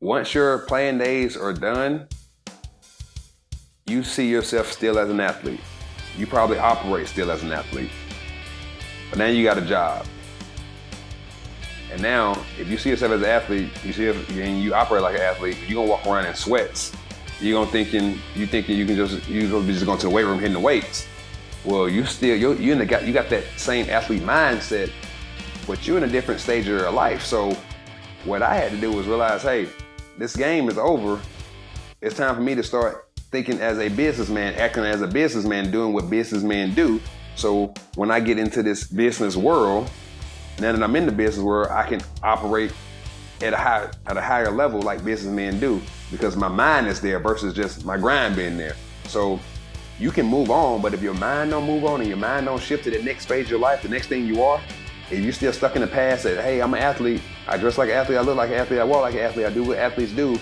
once your playing days are done, you see yourself still as an athlete. You probably operate still as an athlete. But now you got a job. And now, if you see yourself as an athlete, you see if, and you operate like an athlete, you're gonna walk around in sweats. You're gonna thinking you thinking you can just you gonna be just going to the weight room hitting the weights. Well, you still you you in the, you got that same athlete mindset, but you're in a different stage of your life. So, what I had to do was realize, hey, this game is over. It's time for me to start thinking as a businessman, acting as a businessman, doing what businessmen do. So when I get into this business world, now that I'm in the business world, I can operate at a high at a higher level like businessmen do because my mind is there versus just my grind being there. So you can move on, but if your mind don't move on and your mind don't shift to the next phase of your life, the next thing you are, if you're still stuck in the past that hey, I'm an athlete, I dress like an athlete, I look like an athlete, I walk like an athlete, I do what athletes do,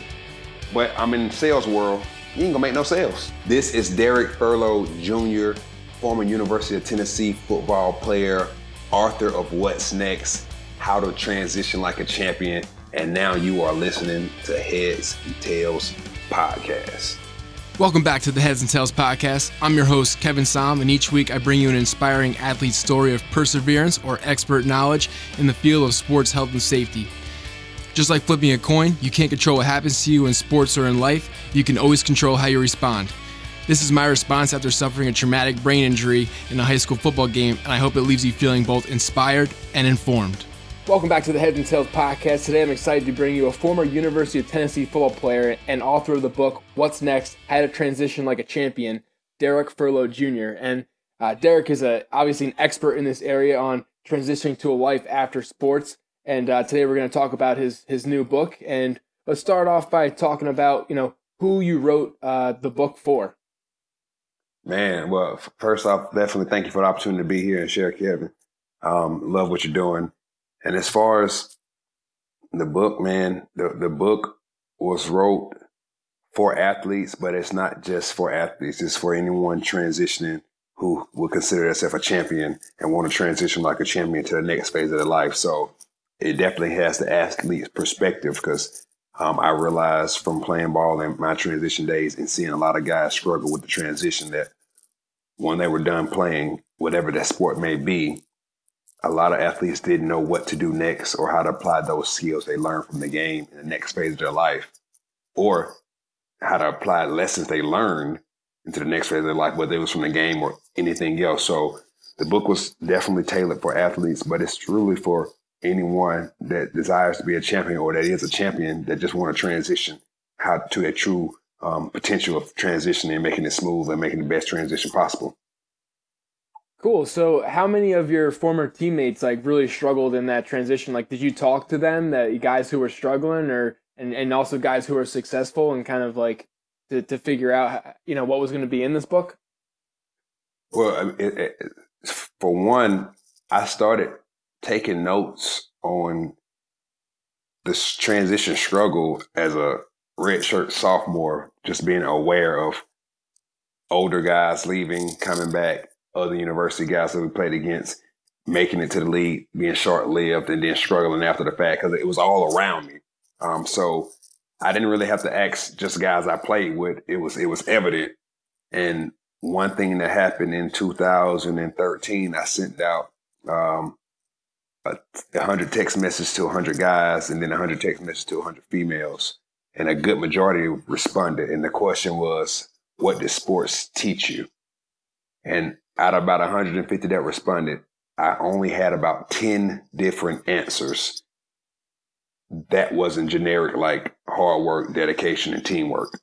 but I'm in sales world, you ain't gonna make no sales. This is Derek Furlow Jr., former University of Tennessee football player, author of What's Next, How to Transition Like a Champion, and now you are listening to Heads and Tails Podcast. Welcome back to the Heads and Tails Podcast. I'm your host, Kevin Som, and each week I bring you an inspiring athlete story of perseverance or expert knowledge in the field of sports health and safety. Just like flipping a coin, you can't control what happens to you in sports or in life, you can always control how you respond. This is my response after suffering a traumatic brain injury in a high school football game, and I hope it leaves you feeling both inspired and informed. Welcome back to the Heads and Tails podcast. Today I'm excited to bring you a former University of Tennessee football player and author of the book What's Next: How to Transition Like a Champion, Derek Furlow Jr. And uh, Derek is a obviously an expert in this area on transitioning to a life after sports. And uh, today we're going to talk about his his new book. And let's start off by talking about you know who you wrote uh, the book for. Man, well, first off, definitely thank you for the opportunity to be here and share, Kevin. Um, love what you're doing. And as far as the book, man, the, the book was wrote for athletes, but it's not just for athletes. It's for anyone transitioning who will consider themselves a champion and want to transition like a champion to the next phase of their life. So it definitely has the athlete's perspective because um, I realized from playing ball in my transition days and seeing a lot of guys struggle with the transition that when they were done playing, whatever that sport may be, a lot of athletes didn't know what to do next or how to apply those skills they learned from the game in the next phase of their life, or how to apply lessons they learned into the next phase of their life, whether it was from the game or anything else. So the book was definitely tailored for athletes, but it's truly for anyone that desires to be a champion or that is a champion that just want to transition how to a true um, potential of transitioning, and making it smooth and making the best transition possible. Cool. So, how many of your former teammates like really struggled in that transition? Like, did you talk to them, that guys who were struggling, or and and also guys who were successful, and kind of like to to figure out you know what was going to be in this book? Well, it, it, for one, I started taking notes on this transition struggle as a redshirt sophomore, just being aware of older guys leaving, coming back, other university guys that we played against making it to the league, being short lived, and then struggling after the fact because it was all around me. Um, so I didn't really have to ask just guys I played with. It was it was evident. And one thing that happened in 2013, I sent out um, a 100 text messages to 100 guys and then 100 text messages to 100 females. And a good majority responded. And the question was, what does sports teach you? And out of about 150 that responded, I only had about 10 different answers that wasn't generic like hard work, dedication, and teamwork.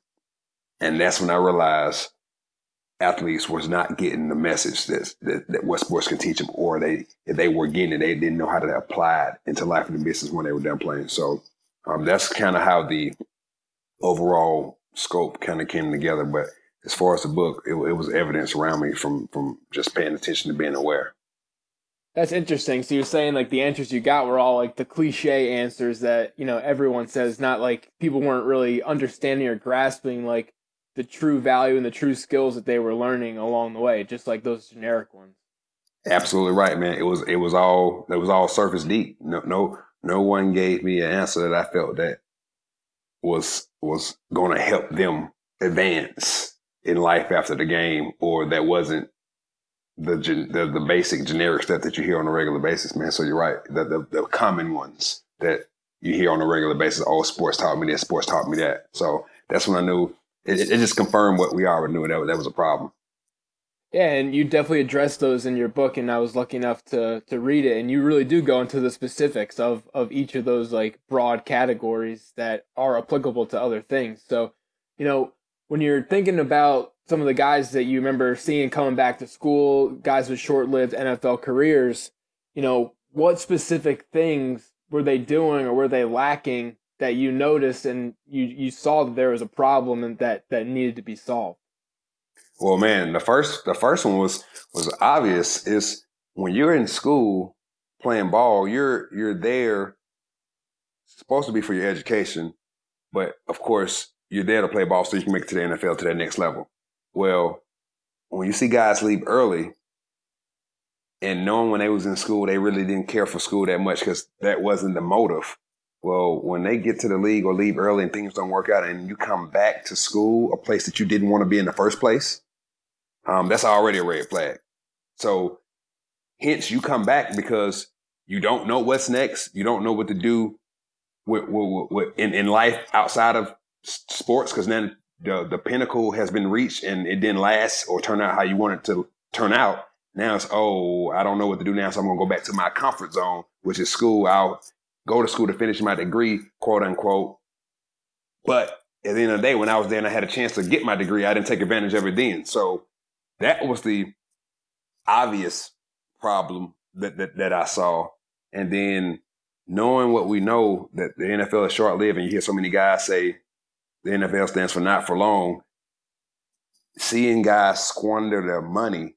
And that's when I realized athletes was not getting the message that, that, that what sports can teach them, or they if they were getting it, they didn't know how to apply it into life and the business when they were done playing. So um, that's kind of how the overall scope kind of came together. But as far as the book, it, it was evidence around me from from just paying attention to being aware. That's interesting. So you're saying like the answers you got were all like the cliche answers that you know everyone says, not like people weren't really understanding or grasping like the true value and the true skills that they were learning along the way, just like those generic ones. Absolutely right, man. It was it was all it was all surface deep. No no no one gave me an answer that I felt that was was going to help them advance in life after the game, or that wasn't the, the the basic generic stuff that you hear on a regular basis, man. So you're right. The, the the common ones that you hear on a regular basis. Oh, sports taught me this. Sports taught me that. So that's when I knew it, it just confirmed what we already knew that that was a problem. Yeah, and you definitely address those in your book, and I was lucky enough to to read it, and you really do go into the specifics of of each of those like broad categories that are applicable to other things. So, you know, when you're thinking about some of the guys that you remember seeing coming back to school, guys with short-lived NFL careers, you know, what specific things were they doing or were they lacking that you noticed and you you saw that there was a problem and that that needed to be solved? Well, man, the first the first one was was obvious. Is when you're in school playing ball, you're you're there supposed to be for your education, but of course you're there to play ball so you can make it to the NFL to that next level. Well, when you see guys leave early, and knowing when they was in school, they really didn't care for school that much because that wasn't the motive. Well, when they get to the league or leave early and things don't work out, and you come back to school, a place that you didn't want to be in the first place, um, that's already a red flag. So, hence, you come back because you don't know what's next. You don't know what to do with, with, with in, in life outside of sports because then the, the pinnacle has been reached and it didn't last or turn out how you want it to turn out. Now it's, oh, I don't know what to do now. So I'm to go back to my comfort zone, which is school. I'll go to school to finish my degree, quote unquote. But at the end of the day, when I was there and I had a chance to get my degree, I didn't take advantage of it then. So that was the obvious problem that, that, that I saw. And then knowing what we know that the NFL is short lived and you hear so many guys say the NFL stands for not for long, seeing guys squander their money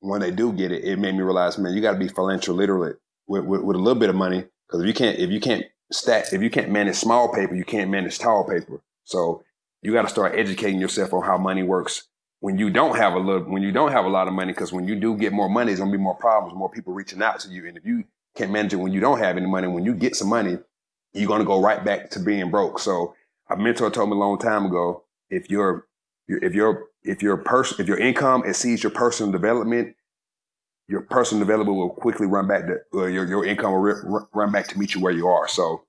when they do get it, it made me realize, man, you got to be financial literate with, with, with, a little bit of money because if you can't if you can't stack if you can't manage small paper, you can't manage tall paper. So you got to start educating yourself on how money works when you don't have a little, when you don't have a lot of money, because when you do get more money, there's gonna be more problems, more people reaching out to you. And if you can't manage it when you don't have any money, when you get some money, you're gonna go right back to being broke. So a mentor told me a long time ago, if your if your if your person if your income exceeds your personal development, your personal development will quickly run back to uh, your your income will run back to meet you where you are. So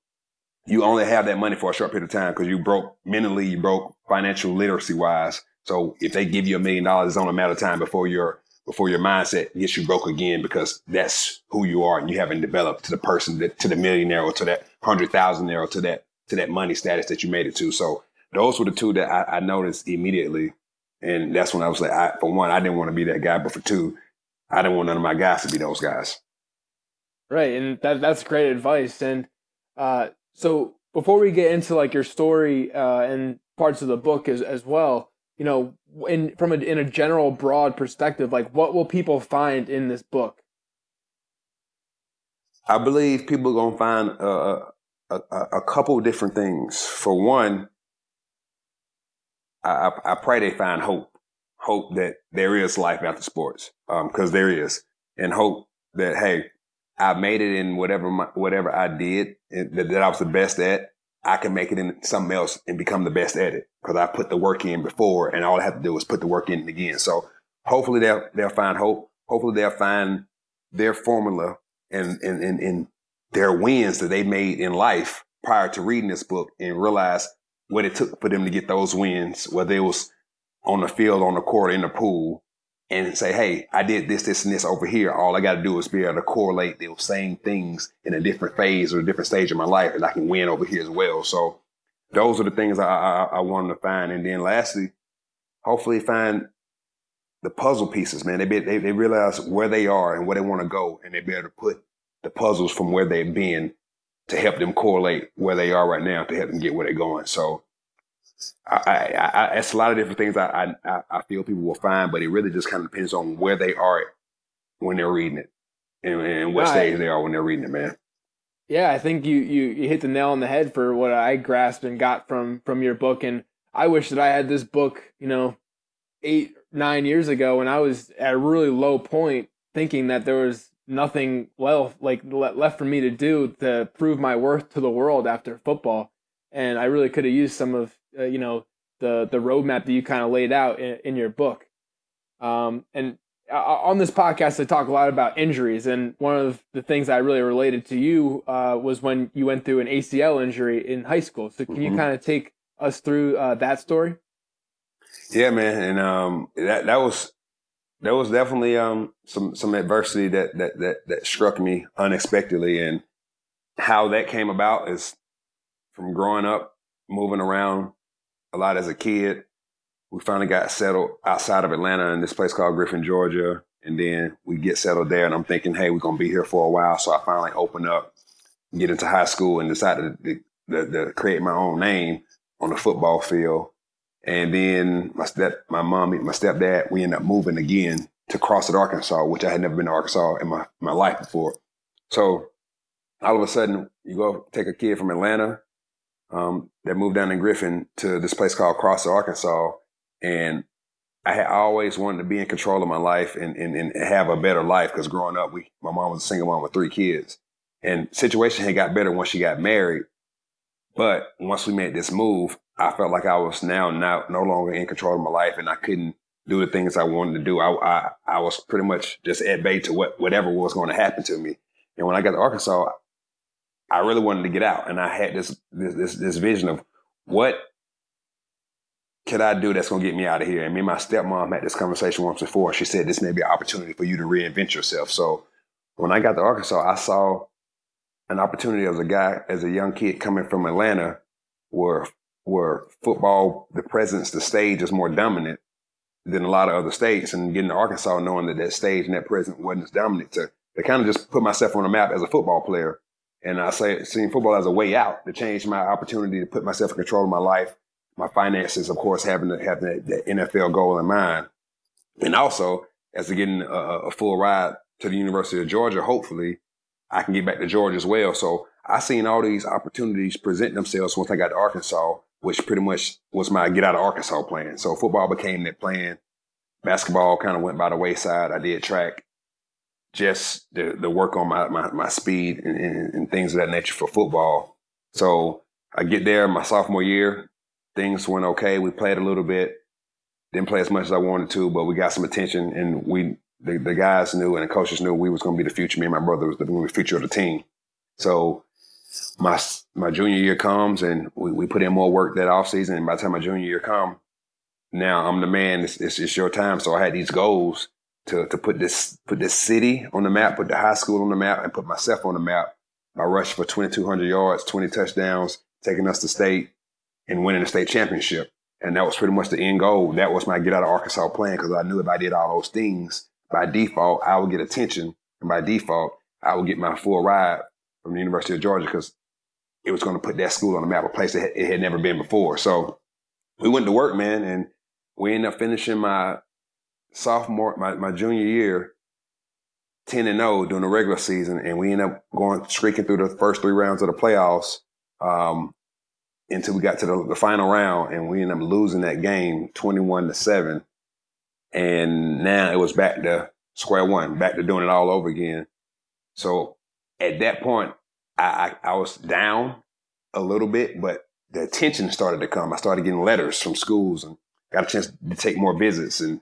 you only have that money for a short period of time because you broke mentally, you broke financial literacy wise. So if they give you a million dollars, it's only a matter of time before your before your mindset gets you broke again because that's who you are and you haven't developed to the person that to the millionaire or to that hundred thousandaire or to that to that money status that you made it to. So those were the two that I, I noticed immediately. And that's when I was like, I, for one, I didn't want to be that guy, but for two, I didn't want none of my guys to be those guys. Right, and that that's great advice. And uh, so before we get into like your story uh, and parts of the book as as well, you know, in from a in a general broad perspective, like what will people find in this book? I believe people are gonna find a, a, a couple different things. For one, I, I, pray they find hope, hope that there is life after sports, because um, there is, and hope that hey, I made it in whatever my, whatever I did that, that I was the best at. I can make it in something else and become the best at it because I put the work in before and all I have to do is put the work in again. So hopefully they'll, they'll find hope. Hopefully they'll find their formula and, and, and, and their wins that they made in life prior to reading this book and realize what it took for them to get those wins, whether it was on the field, on the court, in the pool, and say, hey, I did this, this, and this over here. All I got to do is be able to correlate those same things in a different phase or a different stage of my life, and I can win over here as well. So those are the things I, I, I wanted to find. And then lastly, hopefully find the puzzle pieces, man. They, be, they, they realize where they are and where they want to go, and they be able to put the puzzles from where they've been to help them correlate where they are right now to help them get where they're going. So I, I, I, it's a lot of different things I, I, I feel people will find, but it really just kind of depends on where they are when they're reading it and, and what stage they are when they're reading it, man. Yeah, I think you, you, you hit the nail on the head for what I grasped and got from, from your book. And I wish that I had this book, you know, eight, nine years ago when I was at a really low point thinking that there was nothing well like left for me to do to prove my worth to the world after football and I really could have used some of uh, you know the the roadmap that you kind of laid out in, in your book. Um, and uh, on this podcast, I talk a lot about injuries, and one of the things I really related to you uh, was when you went through an ACL injury in high school. So, can mm-hmm. you kind of take us through uh, that story? Yeah, man, and um, that that was that was definitely um, some some adversity that that that that struck me unexpectedly, and how that came about is from growing up, moving around a lot as a kid, we finally got settled outside of Atlanta in this place called Griffin, Georgia. And then we get settled there, and I'm thinking, hey, we're gonna be here for a while. So I finally open up, get into high school, and decided to, to, to create my own name on the football field. And then my step, my mom, my stepdad, we ended up moving again to Crossett, Arkansas, which I had never been to Arkansas in my, my life before. So all of a sudden, you go take a kid from Atlanta um, that moved down in Griffin to this place called Crossett, Arkansas, and I had always wanted to be in control of my life and, and, and have a better life because growing up, we my mom was a single mom with three kids. And situation had got better once she got married. But once we made this move, I felt like I was now now no longer in control of my life and I couldn't do the things I wanted to do. I I, I was pretty much just at bay to what whatever was going to happen to me. And when I got to Arkansas, I really wanted to get out. And I had this this this, this vision of what can I do that's gonna get me out of here? And me and my stepmom had this conversation once before. She said this may be an opportunity for you to reinvent yourself. So when I got to Arkansas, I saw an opportunity as a guy, as a young kid coming from Atlanta, where where football, the presence, the stage is more dominant than a lot of other states. And getting to Arkansas, knowing that that stage and that presence wasn't as dominant, to, to kind of just put myself on the map as a football player. And I say, seeing football as a way out to change my opportunity to put myself in control of my life my finances, of course, having to have the, the NFL goal in mind, and also as to getting a, a, full ride to the University of Georgia. Hopefully, I can get back to Georgia as well. So I seen all these opportunities present themselves once I got to Arkansas, which pretty much was my get out of Arkansas plan. So football became that plan. Basketball kind of went by the wayside. I did track, just the, the work on my, my, my speed and, and, and things of that nature for football. So I get there my sophomore year, things went okay. We played a little bit, didn't play as much as I wanted to, but we got some attention, and we the, the guys knew and the coaches knew we was going to be the future. Me and my brother was the future of the team. So my my junior year comes, and we, we put in more work that off season. And by the time my junior year come, now I'm the man. It's, it's, it's your time. So I had these goals to to put this put this city on the map, put the high school on the map, and put myself on the map. I rushed for 2,200 yards, 20 touchdowns, taking us to state, and winning the state championship. And that was pretty much the end goal. That was my get out of Arkansas plan because I knew if I did all those things, by default, I would get attention. And by default, I would get my full ride from the University of Georgia because it was going to put that school on the map, a place that it had never been before. So we went to work, man, and we ended up finishing my sophomore, my, my junior year, 10 and 0 during the regular season. And we ended up going streaking through the first three rounds of the playoffs. Um, until we got to the, the, final round and we ended up losing that game 21 to 7 and now it was back to square one back to doing it all over again so at that point I, I, I was down a little bit but the attention started to come i started getting letters from schools and got a chance to take more visits and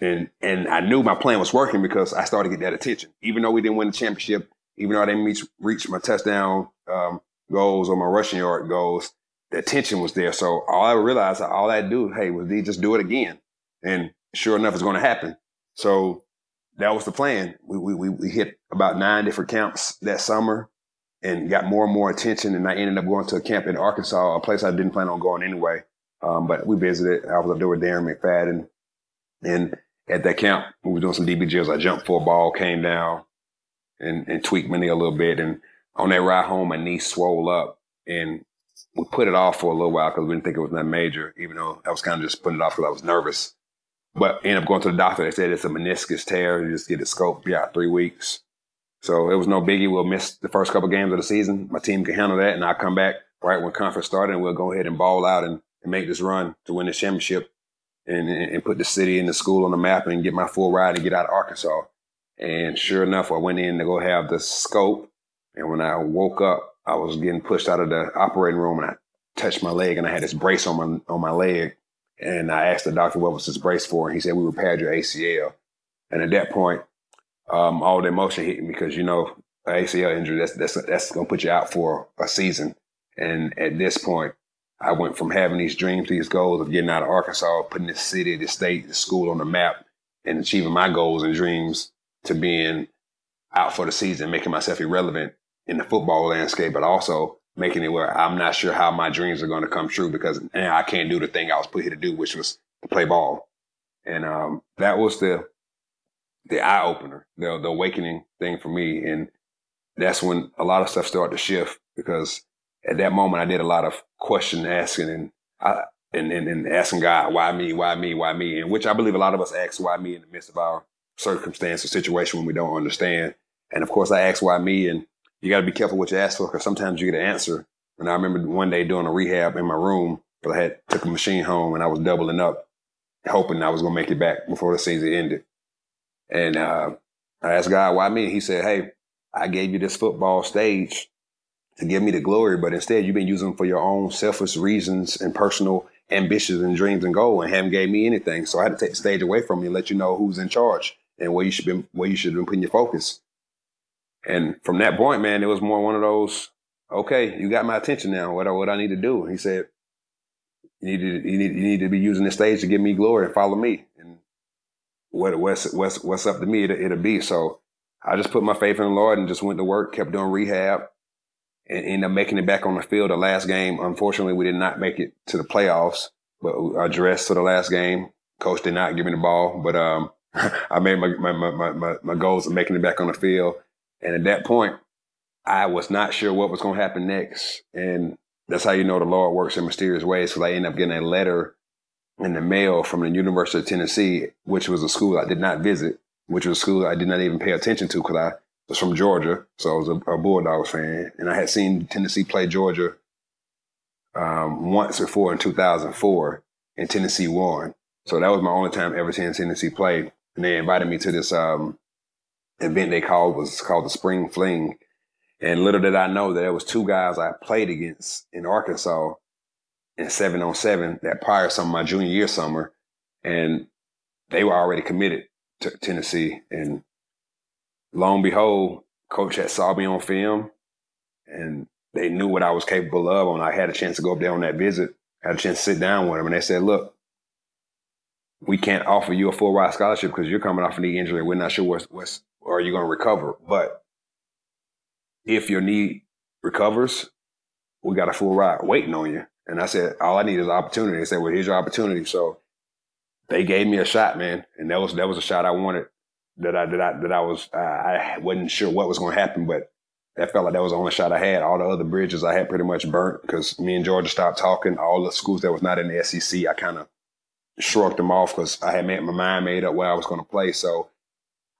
and and i knew my plan was working because i started to get that attention even though we didn't win the championship even though i didn't reach, reach my touchdown um, goals or my rushing yard goals the attention was there. So all I realized, all I do, hey, was they just do it again, and sure enough, it's going to happen. So that was the plan. We, we we hit about nine different camps that summer, and got more and more attention. And I ended up going to a camp in Arkansas, a place I didn't plan on going anyway. Um, but we visited. I was up there with Darren McFadden, and at that camp, we were doing some DBGs. I jumped for a ball, came down, and and tweaked my knee a little bit. And on that ride home, my knee swelled up, and we put it off for a little while because we didn't think it was that major, even though I was kind of just putting it off because I was nervous. But end up going to the doctor. They said it's a meniscus tear. You just get it scoped, be out three weeks. So it was no biggie. We'll miss the first couple games of the season. My team can handle that, and I'll come back right when conference started, and we'll go ahead and ball out and, and make this run to win the championship and, and, put the city and the school on the map and get my full ride and get out of Arkansas. And sure enough, I went in to go have the scope. And when I woke up, I was getting pushed out of the operating room and I touched my leg, and I had this brace on my on my leg. And I asked the doctor what was this brace for, and he said we repaired your ACL. And at that point, um, all the emotion hit me because you know an ACL injury that's that's that's gonna put you out for a season. And at this point, I went from having these dreams, these goals of getting out of Arkansas, putting the city, the state, the school on the map, and achieving my goals and dreams to being out for the season, making myself irrelevant in the football landscape, but also making it where I'm not sure how my dreams are going to come true because I can't do the thing I was put here to do, which was to play ball. And um, that was the the eye opener, the the awakening thing for me. And that's when a lot of stuff started to shift because at that moment I did a lot of question asking and I, and, and, and asking God, why me, why me, why me? And which I believe a lot of us ask why me in the midst of our circumstance or situation when we don't understand. And of course I asked why me and you got to be careful what you ask for because sometimes you get an answer. And I remember one day doing a rehab in my room, but I had took a machine home and I was doubling up, hoping I was going to make it back before the season ended. And uh, I asked God, why me? He said, hey, I gave you this football stage to give me the glory, but instead you've been using for your own selfish reasons and personal ambitions and dreams and goals and haven't gave me anything. So I had to take the stage away from you and let you know who's in charge and where you should be where you should have been putting your focus. And from that point, man, it was more one of those, okay, you got my attention now. What what I need to do? he said, you need to you need you need to be using the stage to give me glory and follow me. And what what's what's what's up to me, it'll, it'll be. So I just put my faith in the Lord and just went to work, kept doing rehab, and ended up making it back on the field. The last game, unfortunately, we did not make it to the playoffs, but I dressed for the last game. Coach did not give me the ball, but um, I made my my, my my my goals of making it back on the field. And at that point, I was not sure what was going to happen next. And that's how you know the Lord works in mysterious ways. Because I ended up getting a letter in the mail from the University of Tennessee, which was a school I did not visit, which was a school I did not even pay attention to because I was from Georgia. So I was a, a Bulldogs fan. And I had seen Tennessee play Georgia um, once before in 2004, and Tennessee won. So that was my only time ever seeing Tennessee play. And they invited me to this um, event they called was called the Spring Fling. And little did I know that there was two guys I played against in Arkansas in seven on seven that prior summer, my junior year summer, and they were already committed to Tennessee. And lo and behold, coach had saw me on film and they knew what I was capable of. And I had a chance to go up there on that visit, had a chance to sit down with them. And they said, look, we can't offer you a full ride scholarship because you're coming off a knee injury. We're not sure what's, what's or are you going to recover? But if your knee recovers, we got a full ride waiting on you. And I said, all I need is an opportunity. They said, well, here's your opportunity. So they gave me a shot, man. And that was, that was a shot I wanted that I, that I, that I was, uh, I wasn't sure what was going to happen, but that felt like that was the only shot I had. All the other bridges I had pretty much burnt because me and Georgia stopped talking. All the schools that was not in the SEC, I kind of shrugged them off because I had made my mind made up where I was going to play. So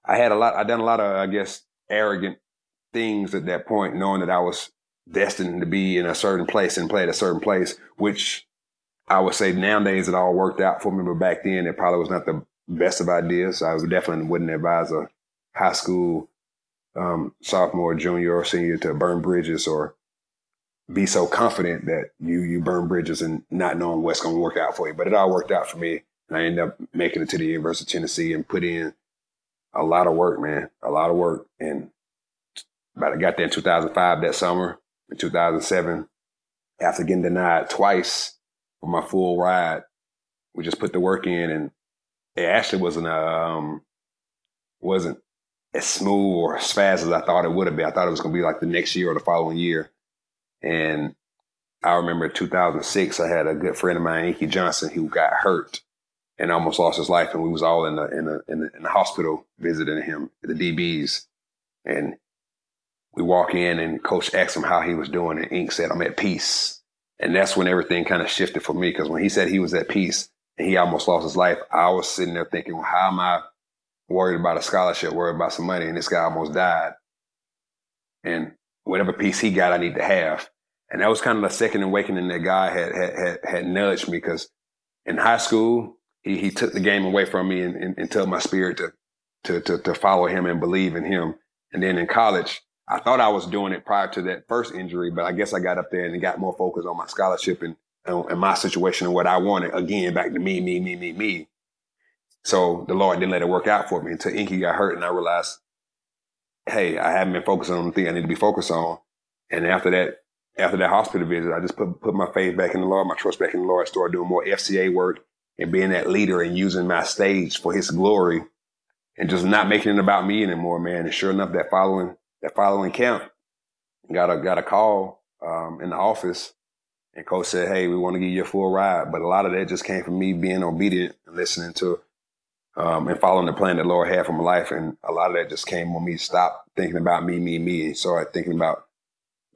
I had a lot, I done a lot of, I guess, arrogant things at that point, knowing that I was destined to be in a certain place and play at a certain place, which I would say nowadays it all worked out for me. But back then, it probably was not the best of ideas. I definitely wouldn't advise a high school um, sophomore, junior, or senior to burn bridges or be so confident that you you burn bridges and not knowing what's going to work out for you. But it all worked out for me. And I ended up making it to the University of Tennessee and put in a lot of work, man, a lot of work. And but I got there in 2005 that summer. In 2007, after getting denied twice for my full ride, we just put the work in, and it actually wasn't um wasn't as smooth or as fast as I thought it would have been. I thought it was going to be like the next year or the following year. And I remember 2006, I had a good friend of mine, Inky Johnson, who got hurt and almost lost his life. And we was all in the in the in the, in the hospital visiting him, the DBs, and we walk in and coach asked him how he was doing, and Ink said, "I'm at peace." And that's when everything kind of shifted for me because when he said he was at peace and he almost lost his life, I was sitting there thinking, well, how am I worried about a scholarship, worried about some money, and this guy almost died. And whatever peace he got, I need to have. And that was kind of the second awakening that God had had had, had nudged me because in high school, he, he took the game away from me and, and, and told my spirit to, to, to, to follow him and believe in him. And then in college, I thought I was doing it prior to that first injury, but I guess I got up there and got more focused on my scholarship and, and my situation and what I wanted. Again, back to me, me, me, me, me. So the Lord didn't let it work out for me until Inky got hurt and I realized, hey, I haven't been focusing on the thing I need to be focused on. And after that, after that hospital visit, I just put put my faith back in the Lord, my trust back in the Lord, started doing more FCA work and being that leader and using my stage for his glory and just not making it about me anymore, man. And sure enough, that following that following camp, got a got a call um, in the office, and coach said, "Hey, we want to give you a full ride." But a lot of that just came from me being obedient and listening to um, and following the plan that Lord had for my life. And a lot of that just came when me stop thinking about me, me, me, and started thinking about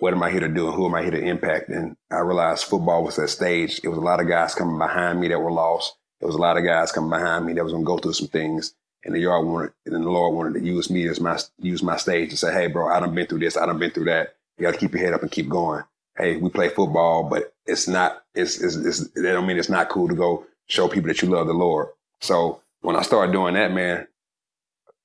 what am I here to do and who am I here to impact? And I realized football was that stage. It was a lot of guys coming behind me that were lost. There was a lot of guys coming behind me that was going to go through some things. And the yard wanted, and the Lord wanted to use me as my, use my stage to say, Hey, bro, I done been through this. I done been through that. You got to keep your head up and keep going. Hey, we play football, but it's not, it's, it's, it's, that don't mean it's not cool to go show people that you love the Lord. So when I started doing that, man,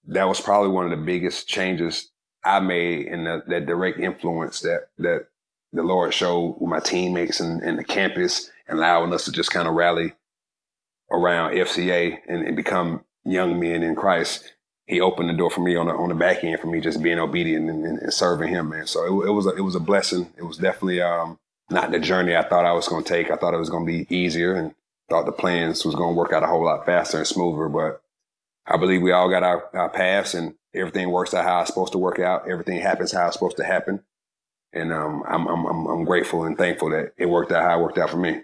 that was probably one of the biggest changes I made and that direct influence that that the Lord showed with my teammates and, and the campus allowing us to just kind of rally around FCA and, and, become young men in Christ. He opened the door for me on the on the back end for me just being obedient and, and, and serving Him, man. So it, it, was a, it was a blessing. It was definitely um, not the journey I thought I was going to take. I thought it was going to be easier and thought the plans was going to work out a whole lot faster and smoother. But I believe we all got our, our paths and everything works out how it's supposed to work out. Everything happens how it's supposed to happen. And um, I'm, I'm, I'm grateful and thankful that it worked out how it worked out for me.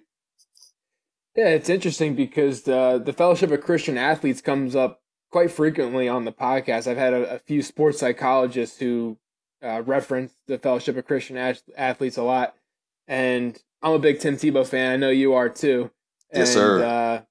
Yeah, it's interesting because the, the Fellowship of Christian Athletes comes up quite frequently on the podcast. I've had a, a few sports psychologists who uh, reference the Fellowship of Christian Athletes a lot. And I'm a big Tim Tebow fan. I know you are too. Yes, sir. Uh,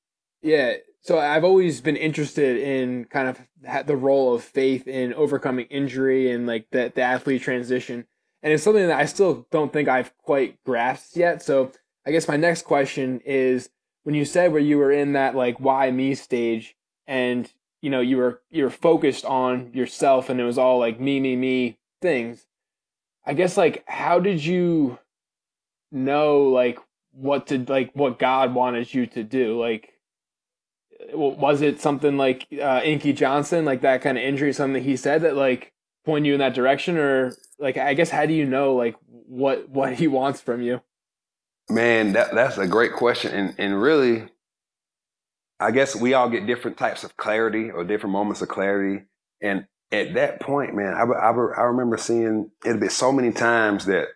yeah, so I've always been interested in kind of the role of faith in overcoming injury and like the, the athlete transition. And it's something that I still don't think I've quite grasped yet. So I guess my next question is when you said where you were in that like why me stage and you know you were you were focused on yourself and it was all like me me me things. I guess like how did you know like what to like what God wanted you to do? Like was it something like uh, Inky Johnson, like that kind of injury, something he said that like point you in that direction, or like I guess how do you know like what what he wants from you? Man, that that's a great question, and and really, I guess we all get different types of clarity or different moments of clarity, and at that point, man, I I, I remember seeing it be so many times that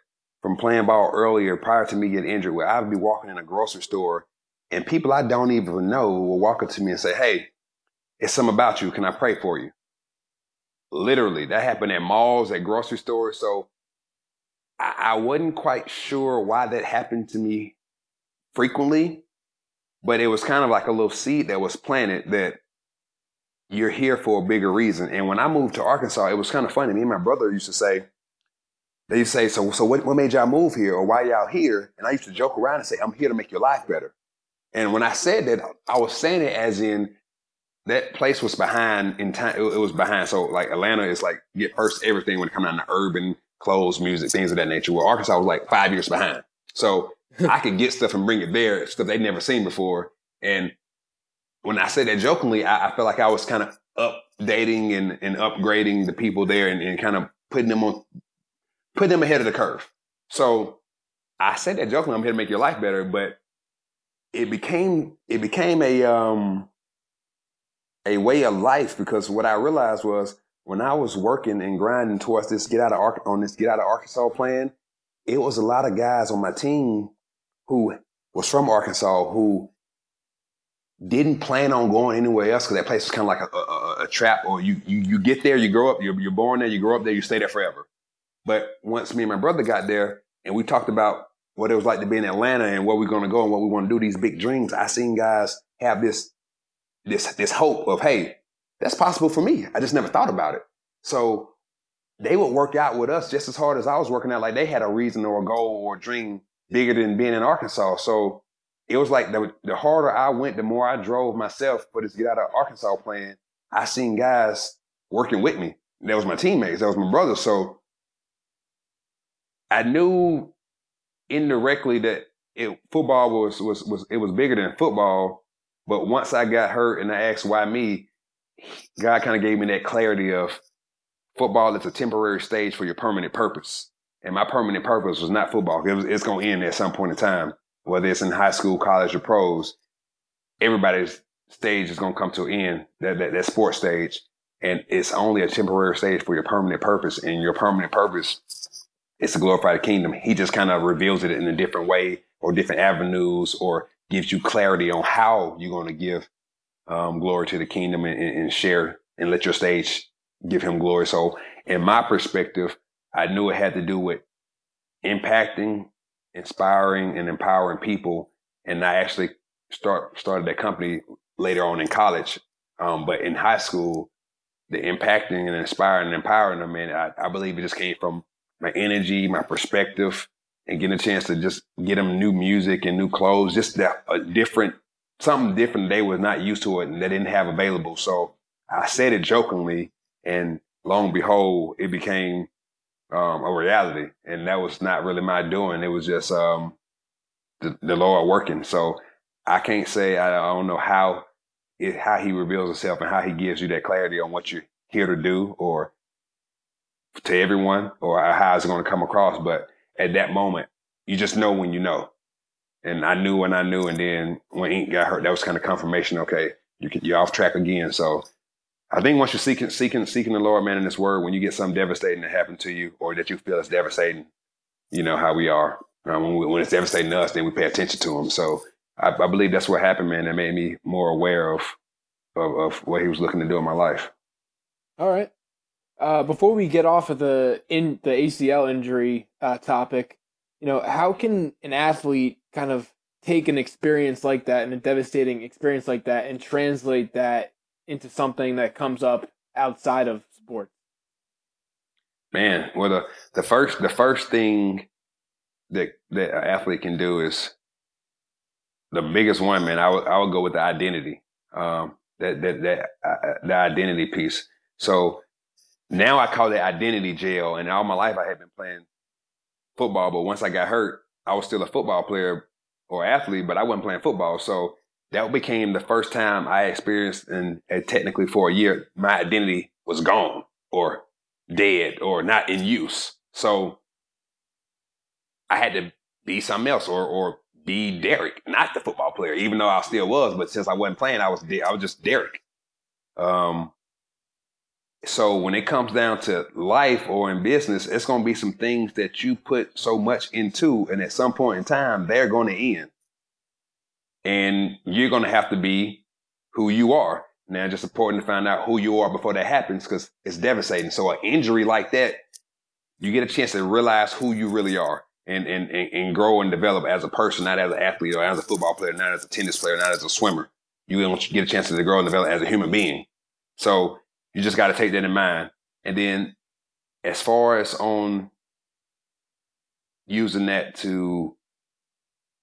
from playing ball earlier prior to me getting injured, where I would be walking in a grocery store and people I don't even know will walk up to me and say, Hey, it's something about you. Can I pray for you? Literally, that happened at malls, at grocery stores. So I, I wasn't quite sure why that happened to me frequently, but it was kind of like a little seed that was planted that you're here for a bigger reason. And when I moved to Arkansas, it was kind of funny. Me and my brother used to say, they used to say, so, so what, what made y'all move here or why y'all here? And I used to joke around and say, I'm here to make your life better. And when I said that, I was saying it as in that place was behind in time. It, was behind. So like Atlanta is like get first everything when it comes down to urban clothes, music, things of that nature. Where Arkansas was like five years behind. So I could get stuff and bring it there, stuff they'd never seen before. And when I said that jokingly, I, I felt like I was kind of updating and, and upgrading the people there and, and kind of putting them on, putting them ahead of the curve. So I said that jokingly, I'm here to make your life better, but it became it became a um a way of life because what I realized was when I was working and grinding towards this get out of on this get out of Arkansas plan, it was a lot of guys on my team who was from Arkansas who didn't plan on going anywhere else because that place was kind of like a, a, a, trap. Or you, you you get there, you grow up, you're, you're born there, you grow up there, you stay there forever. But once me and my brother got there, and we talked about what it was like to be in Atlanta and where we're going to go and what we want to do, these big dreams, I seen guys have this, this, this hope of, hey, that's possible for me. I just never thought about it. So they would work out with us just as hard as I was working out. Like they had a reason or a goal or a dream bigger than being in Arkansas. So it was like the, the harder I went, the more I drove myself for this get out of Arkansas plan. I seen guys working with me. That was my teammates. That was my brother. So I knew indirectly that it, football was was was it was bigger than football. But once I got hurt and I asked why me, God kind of gave me that clarity of football is a temporary stage for your permanent purpose. And my permanent purpose was not football. It was, it's going to end at some point in time, whether it's in high school, college, or pros. Everybody's stage is going to come to an end, that, that, that sports stage. And it's only a temporary stage for your permanent purpose. And your permanent purpose is to glorify the kingdom. He just kind of reveals it in a different way or different avenues or gives you clarity on how you're going to give um, glory to the kingdom and, and, share and let your stage give him glory. So, in my perspective, I knew it had to do with impacting, inspiring, and empowering people. And I actually start started that company later on in college. Um, but in high school, the impacting and inspiring and empowering them, man, I, I believe it just came from my energy, my perspective, and getting a chance to just get them new music and new clothes, just that, a different, something different they was not used to it and they didn't have available. So I said it jokingly, and lo and behold, it became um, a reality. And that was not really my doing. It was just um, the, the Lord working. So I can't say I, I don't know how it, how He reveals Himself and how He gives you that clarity on what you're here to do, or to everyone, or how it's going to come across. But at that moment. You just know when you know. And I knew when I knew, and then when Ink got hurt, that was kind of confirmation. Okay, you you're off track again. So I think once you're seeking seeking seeking the Lord, man, in this word, when you get something devastating that happened to you, or that you feel is devastating, you know how we are. Um, when, we, when, it's devastating us, then we pay attention to him. So I, I believe that's what happened, man. That made me more aware of, of of what he was looking to do in my life. All right. Uh, before we get off of the in the ACL injury uh, topic, you know, how can an athlete kind of take an experience like that and a devastating experience like that and translate that into something that comes up outside of sports? Man, well, the, the first the first thing that that an athlete can do is the biggest one, man. I would I would go with the identity, um, that that that uh, the identity piece. So now I call it identity jail. And all my life I had been playing football, but once I got hurt, I was still a football player or athlete, but I wasn't playing football. So that became the first time I experienced, and, technically for a year, my identity was gone or dead or not in use. So I had to be something else or or be Derek, not the football player, even though I still was. But since I wasn't playing, I was I was just Derek. Um, so when it comes down to life or in business, it's going to be some things that you put so much into, and at some point in time, they're going to end. And you're going to have to be who you are. Now, just important to find out who you are before that happens because it's devastating. So an injury like that, you get a chance to realize who you really are and, and, and, grow and develop as a person, not as an athlete or as a football player, not as a tennis player, not as a swimmer. You get a chance to grow and develop as a human being. So you just got to take that in mind. And then as far as on using that to,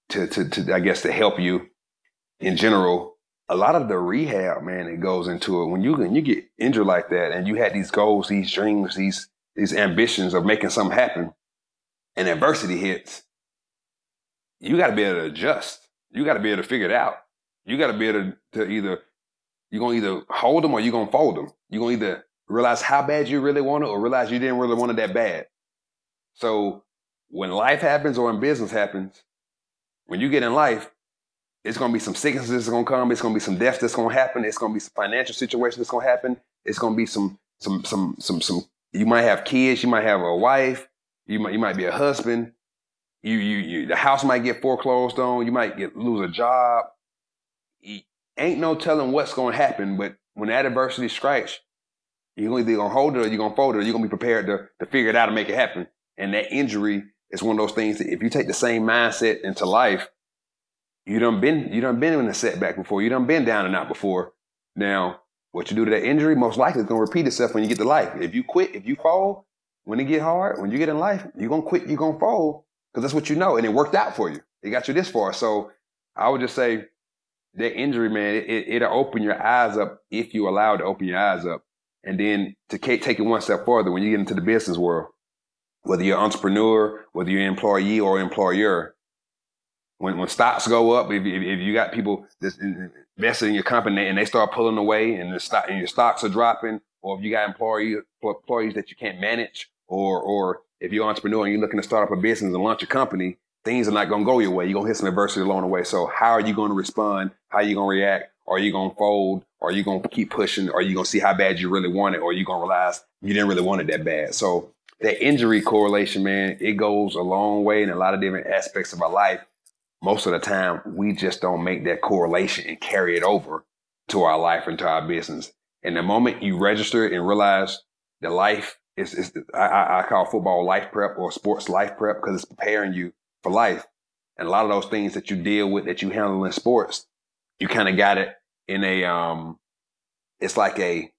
to, to, to, I guess, to help you in general, a lot of the rehab, man, it goes into it. When you, when you get injured like that and you had these goals, these dreams, these, these ambitions of making something happen and adversity hits, you got to be able to adjust. You got to be able to figure it out. You got to be able to, to either you're gonna either hold them or you're gonna fold them. You're gonna either realize how bad you really want it or realize you didn't really want it that bad. So when life happens or when business happens, when you get in life, it's gonna be some sicknesses that's gonna come, it's gonna be some death that's gonna happen, it's gonna be some financial situation that's gonna happen, it's gonna be some some some some some you might have kids, you might have a wife, you might you might be a husband, you you you the house might get foreclosed on, you might get lose a job ain't no telling what's going to happen. But when adversity strikes, you're either to hold it or you're to fold it or you're to be prepared to, to figure it out and make it happen. And that injury is one of those things that if you take the same mindset into life, you done been, you done been in a setback before. You done been down and out before. Now, what you do to that injury most likely is going to repeat itself when you get to life. If you quit, if you fall, when it get hard, when you get in life, you're going to quit, you're going to fall because that's what you know. And it worked out for you. It got you this far. So I would just say, that injury, man, it, it'll open your eyes up if you allow to open your eyes up. And then to take it one step further, when you get into the business world, whether you're an entrepreneur, whether you're an employee or employer, when when stocks go up, if, if, if you got people that's invested in your company and they start pulling away and the stock and your stocks are dropping, or if you got employee employees that you can't manage, or or if you're an entrepreneur and you're looking to start up a business and launch a company, things are not going to go your way. You're going to hit some adversity along the way. So how are you going to respond? How are you going to react? Are you going to fold? Are you going to keep pushing? Are you going to see how bad you really want it? Or are you going to realize you didn't really want it that bad? So that injury correlation, man, it goes a long way in a lot of different aspects of our life. Most of the time, we just don't make that correlation and carry it over to our life and to our business. And the moment you register and realize the life is, is I, I call football life prep or sports life prep because it's preparing you for life. And a lot of those things that you deal with that you handle in sports, you kind of got it in a um it's like a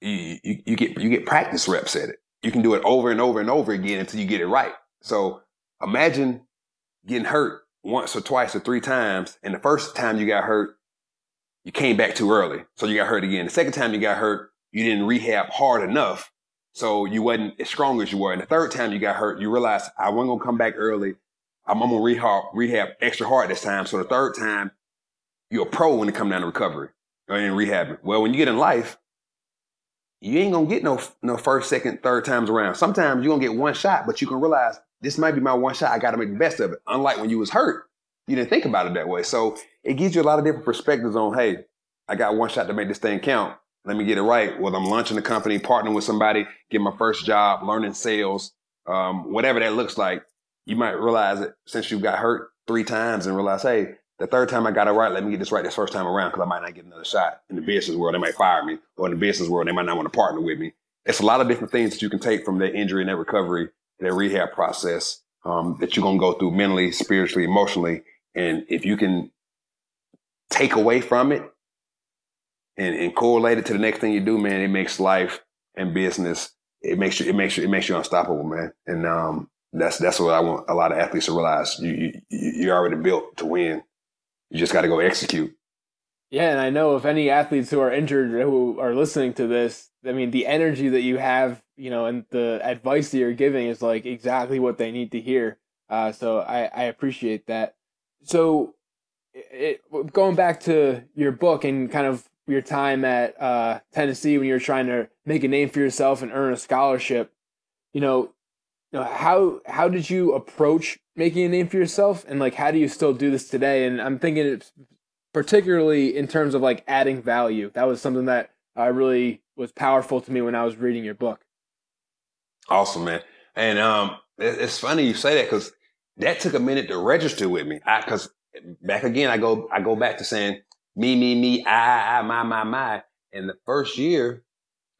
you, you, you get you get practice reps at it. You can do it over and over and over again until you get it right. So imagine getting hurt once or twice or three times, and the first time you got hurt, you came back too early, so you got hurt again. The second time you got hurt, you didn't rehab hard enough, so you wasn't as strong as you were. And the third time you got hurt, you realized I wasn't gonna come back early. I'm, I'm gonna rehab, rehab extra hard this time. So the third time, you're a pro when it comes down to recovery or in rehab. Well, when you get in life, you ain't gonna get no no first, second, third times around. Sometimes you're gonna get one shot, but you can realize this might be my one shot. I gotta make the best of it. Unlike when you was hurt, you didn't think about it that way. So it gives you a lot of different perspectives on, hey, I got one shot to make this thing count. Let me get it right. Whether I'm launching a company, partnering with somebody, get my first job, learning sales, um, whatever that looks like, you might realize that since you got hurt three times and realize, hey, the third time I got it right, let me get this right this first time around because I might not get another shot. In the business world, they might fire me, or in the business world, they might not want to partner with me. It's a lot of different things that you can take from that injury and that recovery, that rehab process um, that you're going to go through mentally, spiritually, emotionally. And if you can take away from it and, and correlate it to the next thing you do, man, it makes life and business. It makes you. It makes you. It makes you unstoppable, man. And um, that's that's what I want a lot of athletes to realize. You you you're already built to win. You just got to go execute. Yeah, and I know if any athletes who are injured who are listening to this, I mean, the energy that you have, you know, and the advice that you're giving is like exactly what they need to hear. Uh, so I, I appreciate that. So, it, going back to your book and kind of your time at uh, Tennessee when you were trying to make a name for yourself and earn a scholarship, you know, you know how how did you approach making a name for yourself, and like how do you still do this today? And I'm thinking particularly in terms of like adding value. That was something that uh, really was powerful to me when I was reading your book. Awesome, man. And um, it's funny you say that because that took a minute to register with me. I Because back again, I go I go back to saying me, me, me, I, I, my, my, my. And the first year,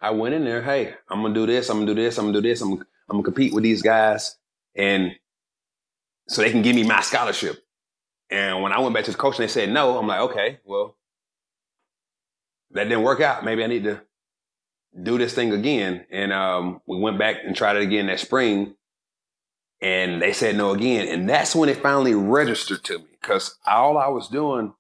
I went in there. Hey, I'm gonna do this. I'm gonna do this. I'm gonna do this. I'm, I'm gonna compete with these guys, and so they can give me my scholarship. And when I went back to the coach and they said no, I'm like, okay, well, that didn't work out. Maybe I need to do this thing again. And um, we went back and tried it again that spring, and they said no again. And that's when it finally registered to me because all I was doing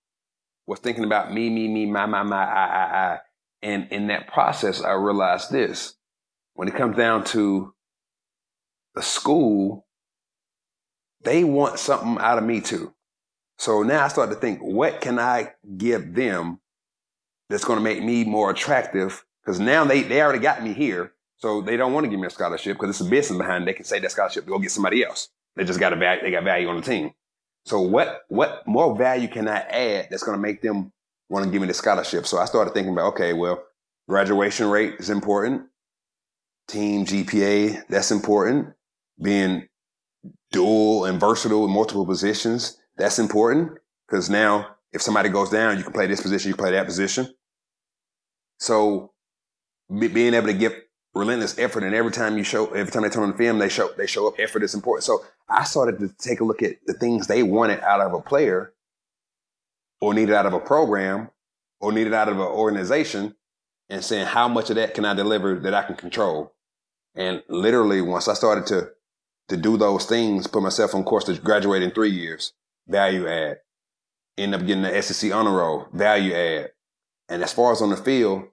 was thinking about me, me, me, my, my, my, I, I, I. And in that process, I realized this. When it comes down to the school, they want something out of me too. So now I start to think, what can I give them that's going to make me more attractive? Because now they, they already got me here. So they don't want to give me a scholarship because it's a business behind it. They can say that scholarship, go get somebody else. They just got a value, they got value on the team. So what what more value can I add that's going to make them want to give me the scholarship? So I started thinking about, okay, well, graduation rate is important. Team GPA, that's important. Being dual and versatile in multiple positions, that's important because now if somebody goes down, you can play this position, you can play that position. So being able to give relentless effort, and every time you show, every time they turn on the film, they show they show up. Effort is important. So I started to take a look at the things they wanted out of a player, or needed out of a program, or needed out of an organization, and saying how much of that can I deliver that I can control. And literally, once I started to to do those things, put myself on course to graduate in three years, value add. End up getting the SEC honor roll, value add. And as far as on the field,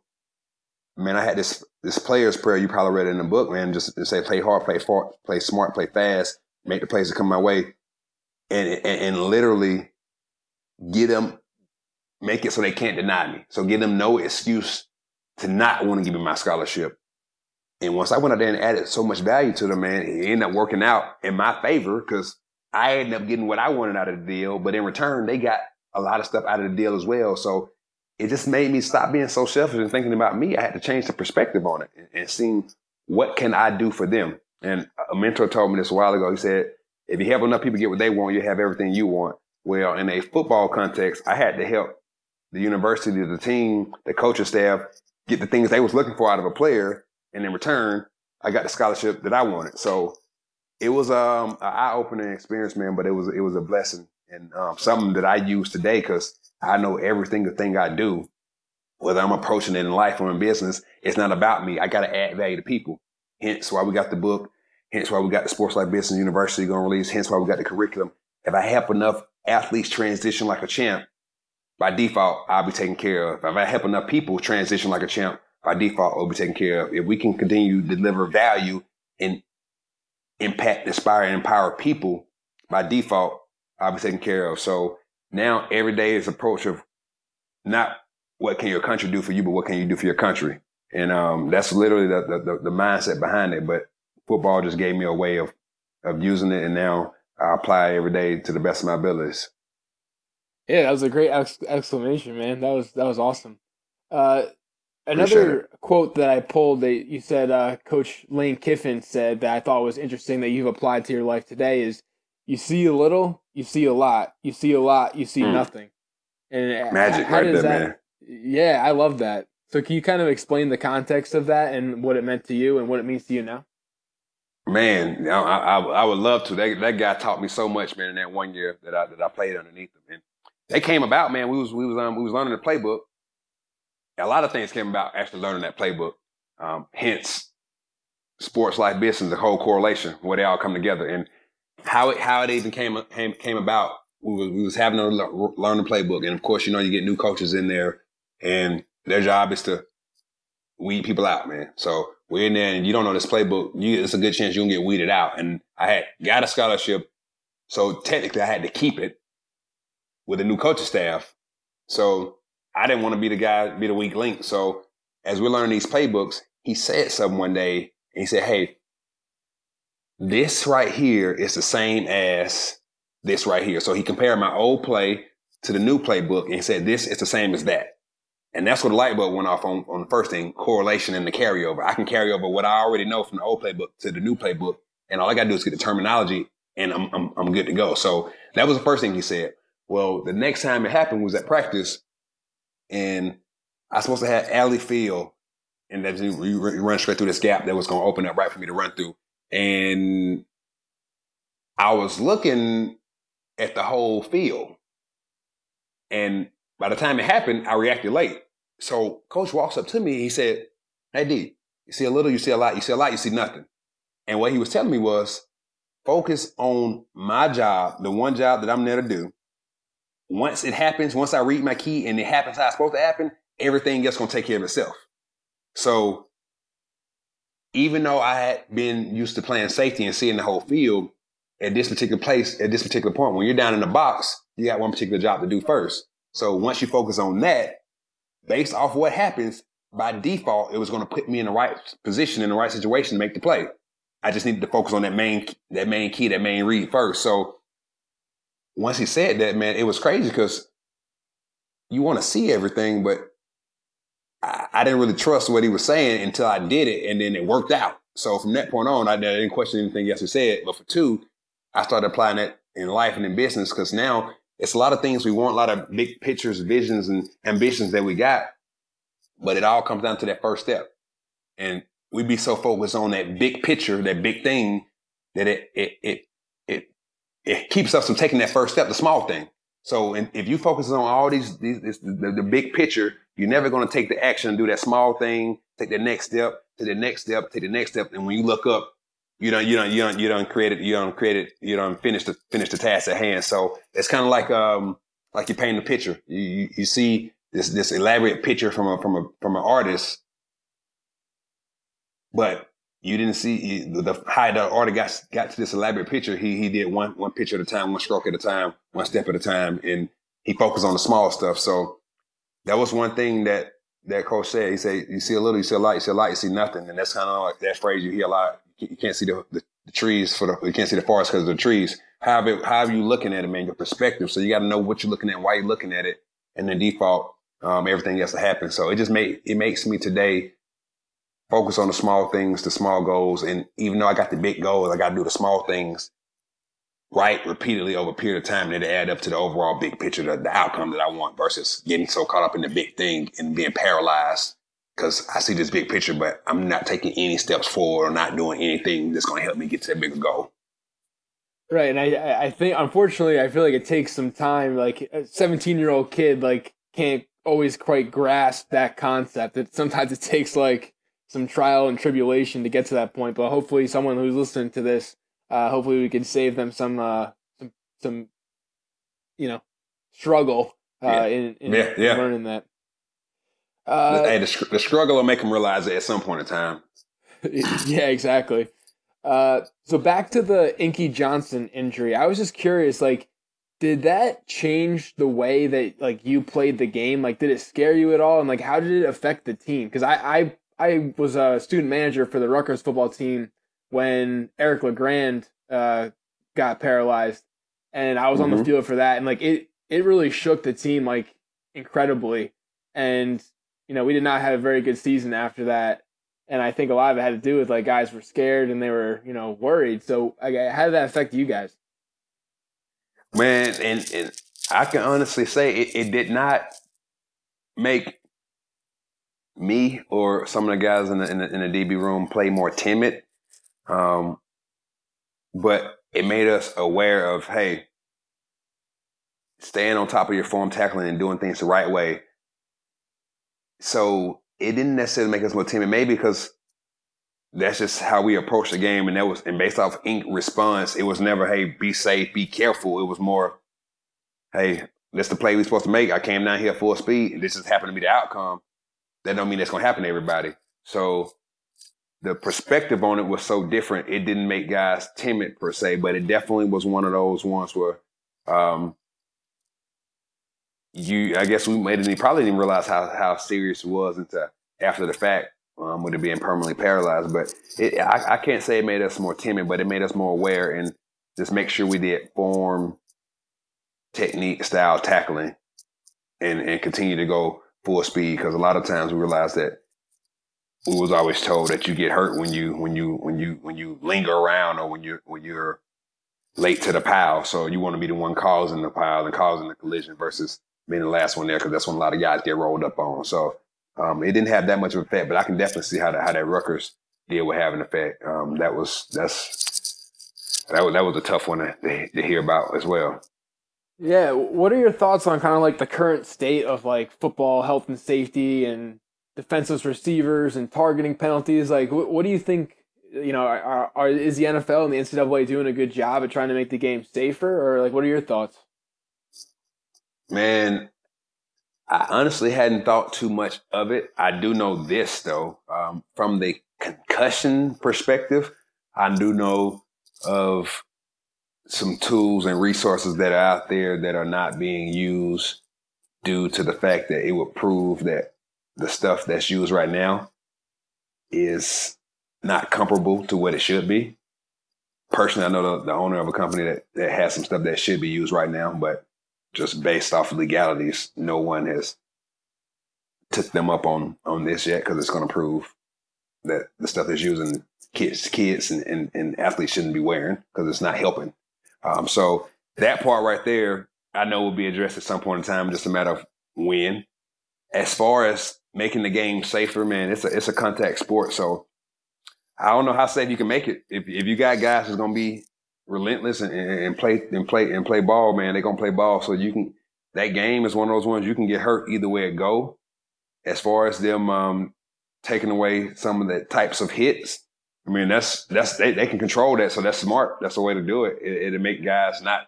man, I had this this player's prayer, you probably read it in the book, man. Just say, play hard, play far, play smart, play fast, make the plays that come my way, and, and and literally get them, make it so they can't deny me. So give them no excuse to not want to give me my scholarship. And once I went out there and added so much value to them, man, it ended up working out in my favor because I ended up getting what I wanted out of the deal. But in return, they got a lot of stuff out of the deal as well. So it just made me stop being so selfish and thinking about me. I had to change the perspective on it and, and seeing what can I do for them. And a mentor told me this a while ago. He said, if you help enough people get what they want, you have everything you want. Well, in a football context, I had to help the university, the team, the coaching staff get the things they was looking for out of a player. And in return, I got the scholarship that I wanted. So it was um, an eye opening experience, man, but it was, it was a blessing and um, something that I use today because I know every single thing I do, whether I'm approaching it in life or in business, it's not about me. I got to add value to people. Hence why we got the book. Hence why we got the Sports Life Business University going to release. Hence why we got the curriculum. If I help enough athletes transition like a champ, by default, I'll be taken care of. If I help enough people transition like a champ, by default, I'll be taken care of. If we can continue to deliver value and impact, inspire, and empower people, by default, I'll be taken care of. So now every day is approach of not what can your country do for you, but what can you do for your country. And um, that's literally the, the, the mindset behind it. But football just gave me a way of of using it, and now I apply every day to the best of my abilities. Yeah, that was a great ex- exclamation, man. That was that was awesome. Uh, another quote that I pulled that you said, uh, Coach Lane Kiffin said that I thought was interesting that you've applied to your life today is you see a little, you see a lot. You see a lot, you see mm. nothing. And magic right there, that, man. Yeah, I love that. So can you kind of explain the context of that and what it meant to you and what it means to you now? Man, I, I, I would love to. That, that guy taught me so much, man, in that one year that I that I played underneath him. And they came about, man. We was we was um, we was learning the playbook. A lot of things came about actually learning that playbook. Um, hence, sports life business, the whole correlation, where they all come together. And how it how it even came came, came about. We was, we was having to learn the playbook, and of course, you know, you get new coaches in there, and their job is to weed people out, man. So we're in there, and you don't know this playbook. You, it's a good chance you can get weeded out. And I had got a scholarship, so technically, I had to keep it with a new coaching staff. So I didn't want to be the guy, be the weak link. So as we're learning these playbooks, he said something one day, and he said, "Hey, this right here is the same as this right here. So he compared my old play to the new playbook and said, this is the same as that. And that's where the light bulb went off on, on the first thing, correlation and the carryover. I can carry over what I already know from the old playbook to the new playbook. And all I got to do is get the terminology and I'm, I'm, I'm good to go. So that was the first thing he said. Well, the next time it happened was at practice and I was supposed to have alley field and that you run straight through this gap that was going to open up right for me to run through. And I was looking at the whole field. And by the time it happened, I reacted late. So coach walks up to me. He said, Hey D, you see a little, you see a lot, you see a lot, you see nothing. And what he was telling me was focus on my job, the one job that I'm there to do. Once it happens, once I read my key and it happens how it's supposed to happen, everything else gonna take care of itself. So even though I had been used to playing safety and seeing the whole field, at this particular place, at this particular point, when you're down in the box, you got one particular job to do first. So once you focus on that, based off what happens, by default, it was going to put me in the right position, in the right situation to make the play. I just needed to focus on that main, that main key, that main read first. So once he said that, man, it was crazy because you want to see everything, but I, I, didn't really trust what he was saying until I did it, and then it worked out. So from that point on, I, I didn't question anything else he said. But for two, I started applying that in life and in business because now it's a lot of things we want, a lot of big pictures, visions, and ambitions that we got, but it all comes down to that first step. And we be so focused on that big picture, that big thing, that it it it it it keeps us from taking that first step, the small thing. So if you focus on all these, these this, the, the big picture, you're never going to take the action and do that small thing, take the next step, to the next step, take the next step. And when you look up, you don't, you don't, you don't, you don't create it, you don't create it, you don't finish the, finish the task at hand. So it's kind of like, um, like you're painting a picture. You, you, you see this, this elaborate picture from a, from a, from an artist. but you didn't see the how the artist got got to this elaborate picture. He he did one one picture at a time, one stroke at a time, one step at a time, and he focused on the small stuff. So that was one thing that that coach said. He said, "You see a little, you see a lot, you see a lot, you see nothing," and that's kind of like that phrase you hear a lot. You can't see the, the, the trees for the you can't see the forest because of the trees. However, how are you looking at it, man? Your perspective. So you got to know what you're looking at, why you're looking at it, and then default um, everything else to happen. So it just made it makes me today focus on the small things, the small goals. And even though I got the big goals, I got to do the small things right repeatedly over a period of time and it add up to the overall big picture, the, the outcome that I want versus getting so caught up in the big thing and being paralyzed because I see this big picture, but I'm not taking any steps forward or not doing anything that's going to help me get to that bigger goal. Right, and I I think unfortunately I feel like it takes some time. Like a 17 year old kid like can't always quite grasp that concept. That sometimes it takes like some trial and tribulation to get to that point. But hopefully, someone who's listening to this, uh, hopefully, we can save them some, uh, some, some, you know, struggle uh, yeah. in, in yeah, yeah. learning that. Uh, hey, the, the, struggle will make them realize it at some point in time. yeah, exactly. Uh, so back to the Inky Johnson injury. I was just curious, like, did that change the way that like you played the game? Like, did it scare you at all? And like, how did it affect the team? Because I, I I was a student manager for the Rutgers football team when Eric LeGrand uh, got paralyzed, and I was mm-hmm. on the mm-hmm. field for that, and like it it really shook the team like incredibly, and you know we did not have a very good season after that, and I think a lot of it had to do with like guys were scared and they were you know worried. So like, how did that affect you guys? Man, and, and I can honestly say it, it did not make me or some of the guys in the, in the, in the DB room play more timid. Um, but it made us aware of, hey, staying on top of your form, tackling and doing things the right way. So it didn't necessarily make us more timid, maybe because that's just how we approach the game. And that was, and based off Inky response, it was never, hey, be safe, be careful. It was more, hey, that's the play we're supposed to make. I came down here full speed, and this just happened to be the outcome that don't mean that's gonna happen to everybody. So the perspective on it was so different. It didn't make guys timid per se, but it definitely was one of those ones where um, you, I guess we made it. Probably didn't realize how how serious it was until after the fact, um, with it being permanently paralyzed. But it, I, I can't say it made us more timid, but it made us more aware and just make sure we did form, technique, style, tackling, and and continue to go full speed because a lot of times we realize that we was always told that you get hurt when you when you when you when you linger around or when you when you're late to the pile. So you want to be the one causing the pile and causing the collision versus being the last one there because that's when a lot of guys get rolled up on. So um, it didn't have that much of an effect, but I can definitely see how that how that Rutgers deal would have an effect. Um, that was that's that was that was a tough one to, to hear about as well. Yeah, what are your thoughts on kind of like the current state of like football health and safety and defenseless receivers and targeting penalties? Like, what, what do you think? You know, are, are, is the NFL and the NCAA doing a good job at trying to make the game safer, or like, what are your thoughts? Man, I honestly hadn't thought too much of it. I do know this though, um, from the concussion perspective, I do know of some tools and resources that are out there that are not being used due to the fact that it would prove that the stuff that's used right now is not comparable to what it should be. Personally, I know the, the owner of a company that, that has some stuff that should be used right now, but just based off of legalities, no one has took them up on on this yet because it's going to prove that the stuff that's using kids kids and, and, and athletes shouldn't be wearing because it's not helping um, so that part right there, I know will be addressed at some point in time, just a matter of when. As far as making the game safer, man, it's a it's a contact sport. So I don't know how safe you can make it. If if you got guys who's gonna be relentless and, and play and play and play ball, man, they're gonna play ball. So you can that game is one of those ones you can get hurt either way it go. As far as them um, taking away some of the types of hits, I mean, that's that's they, they can control that, so that's smart. That's the way to do it. it it'll make guys not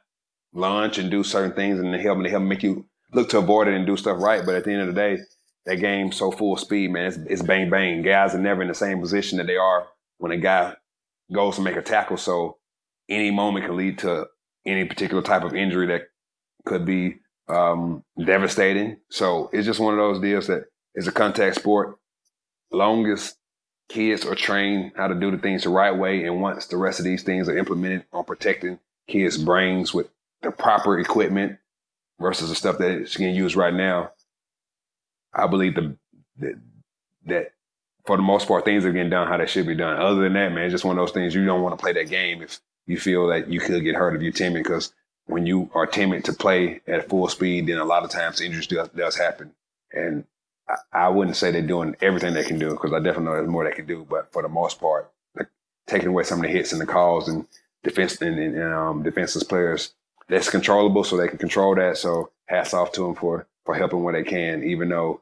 lunge and do certain things, and help and help make you look to avoid it and do stuff right. But at the end of the day, that game so full speed, man. It's, it's bang bang. Guys are never in the same position that they are when a guy goes to make a tackle. So any moment can lead to any particular type of injury that could be um, devastating. So it's just one of those deals that is a contact sport. Long as kids are trained how to do the things the right way, and once the rest of these things are implemented on protecting kids' brains with the proper equipment versus the stuff that it's getting used right now, I believe the, that, for the most part things are getting done how they should be done. Other than that, man, it's just one of those things you don't want to play that game if you feel that you could get hurt if you're timid because when you are timid to play at full speed, then a lot of times injuries does, does happen. And I, wouldn't say they're doing everything they can do because I definitely know there's more they can do. But for the most part, like, taking away some of the hits and the calls and defense and, and um, defenseless players, that's controllable, so they can control that. So hats off to them for for helping where they can, even though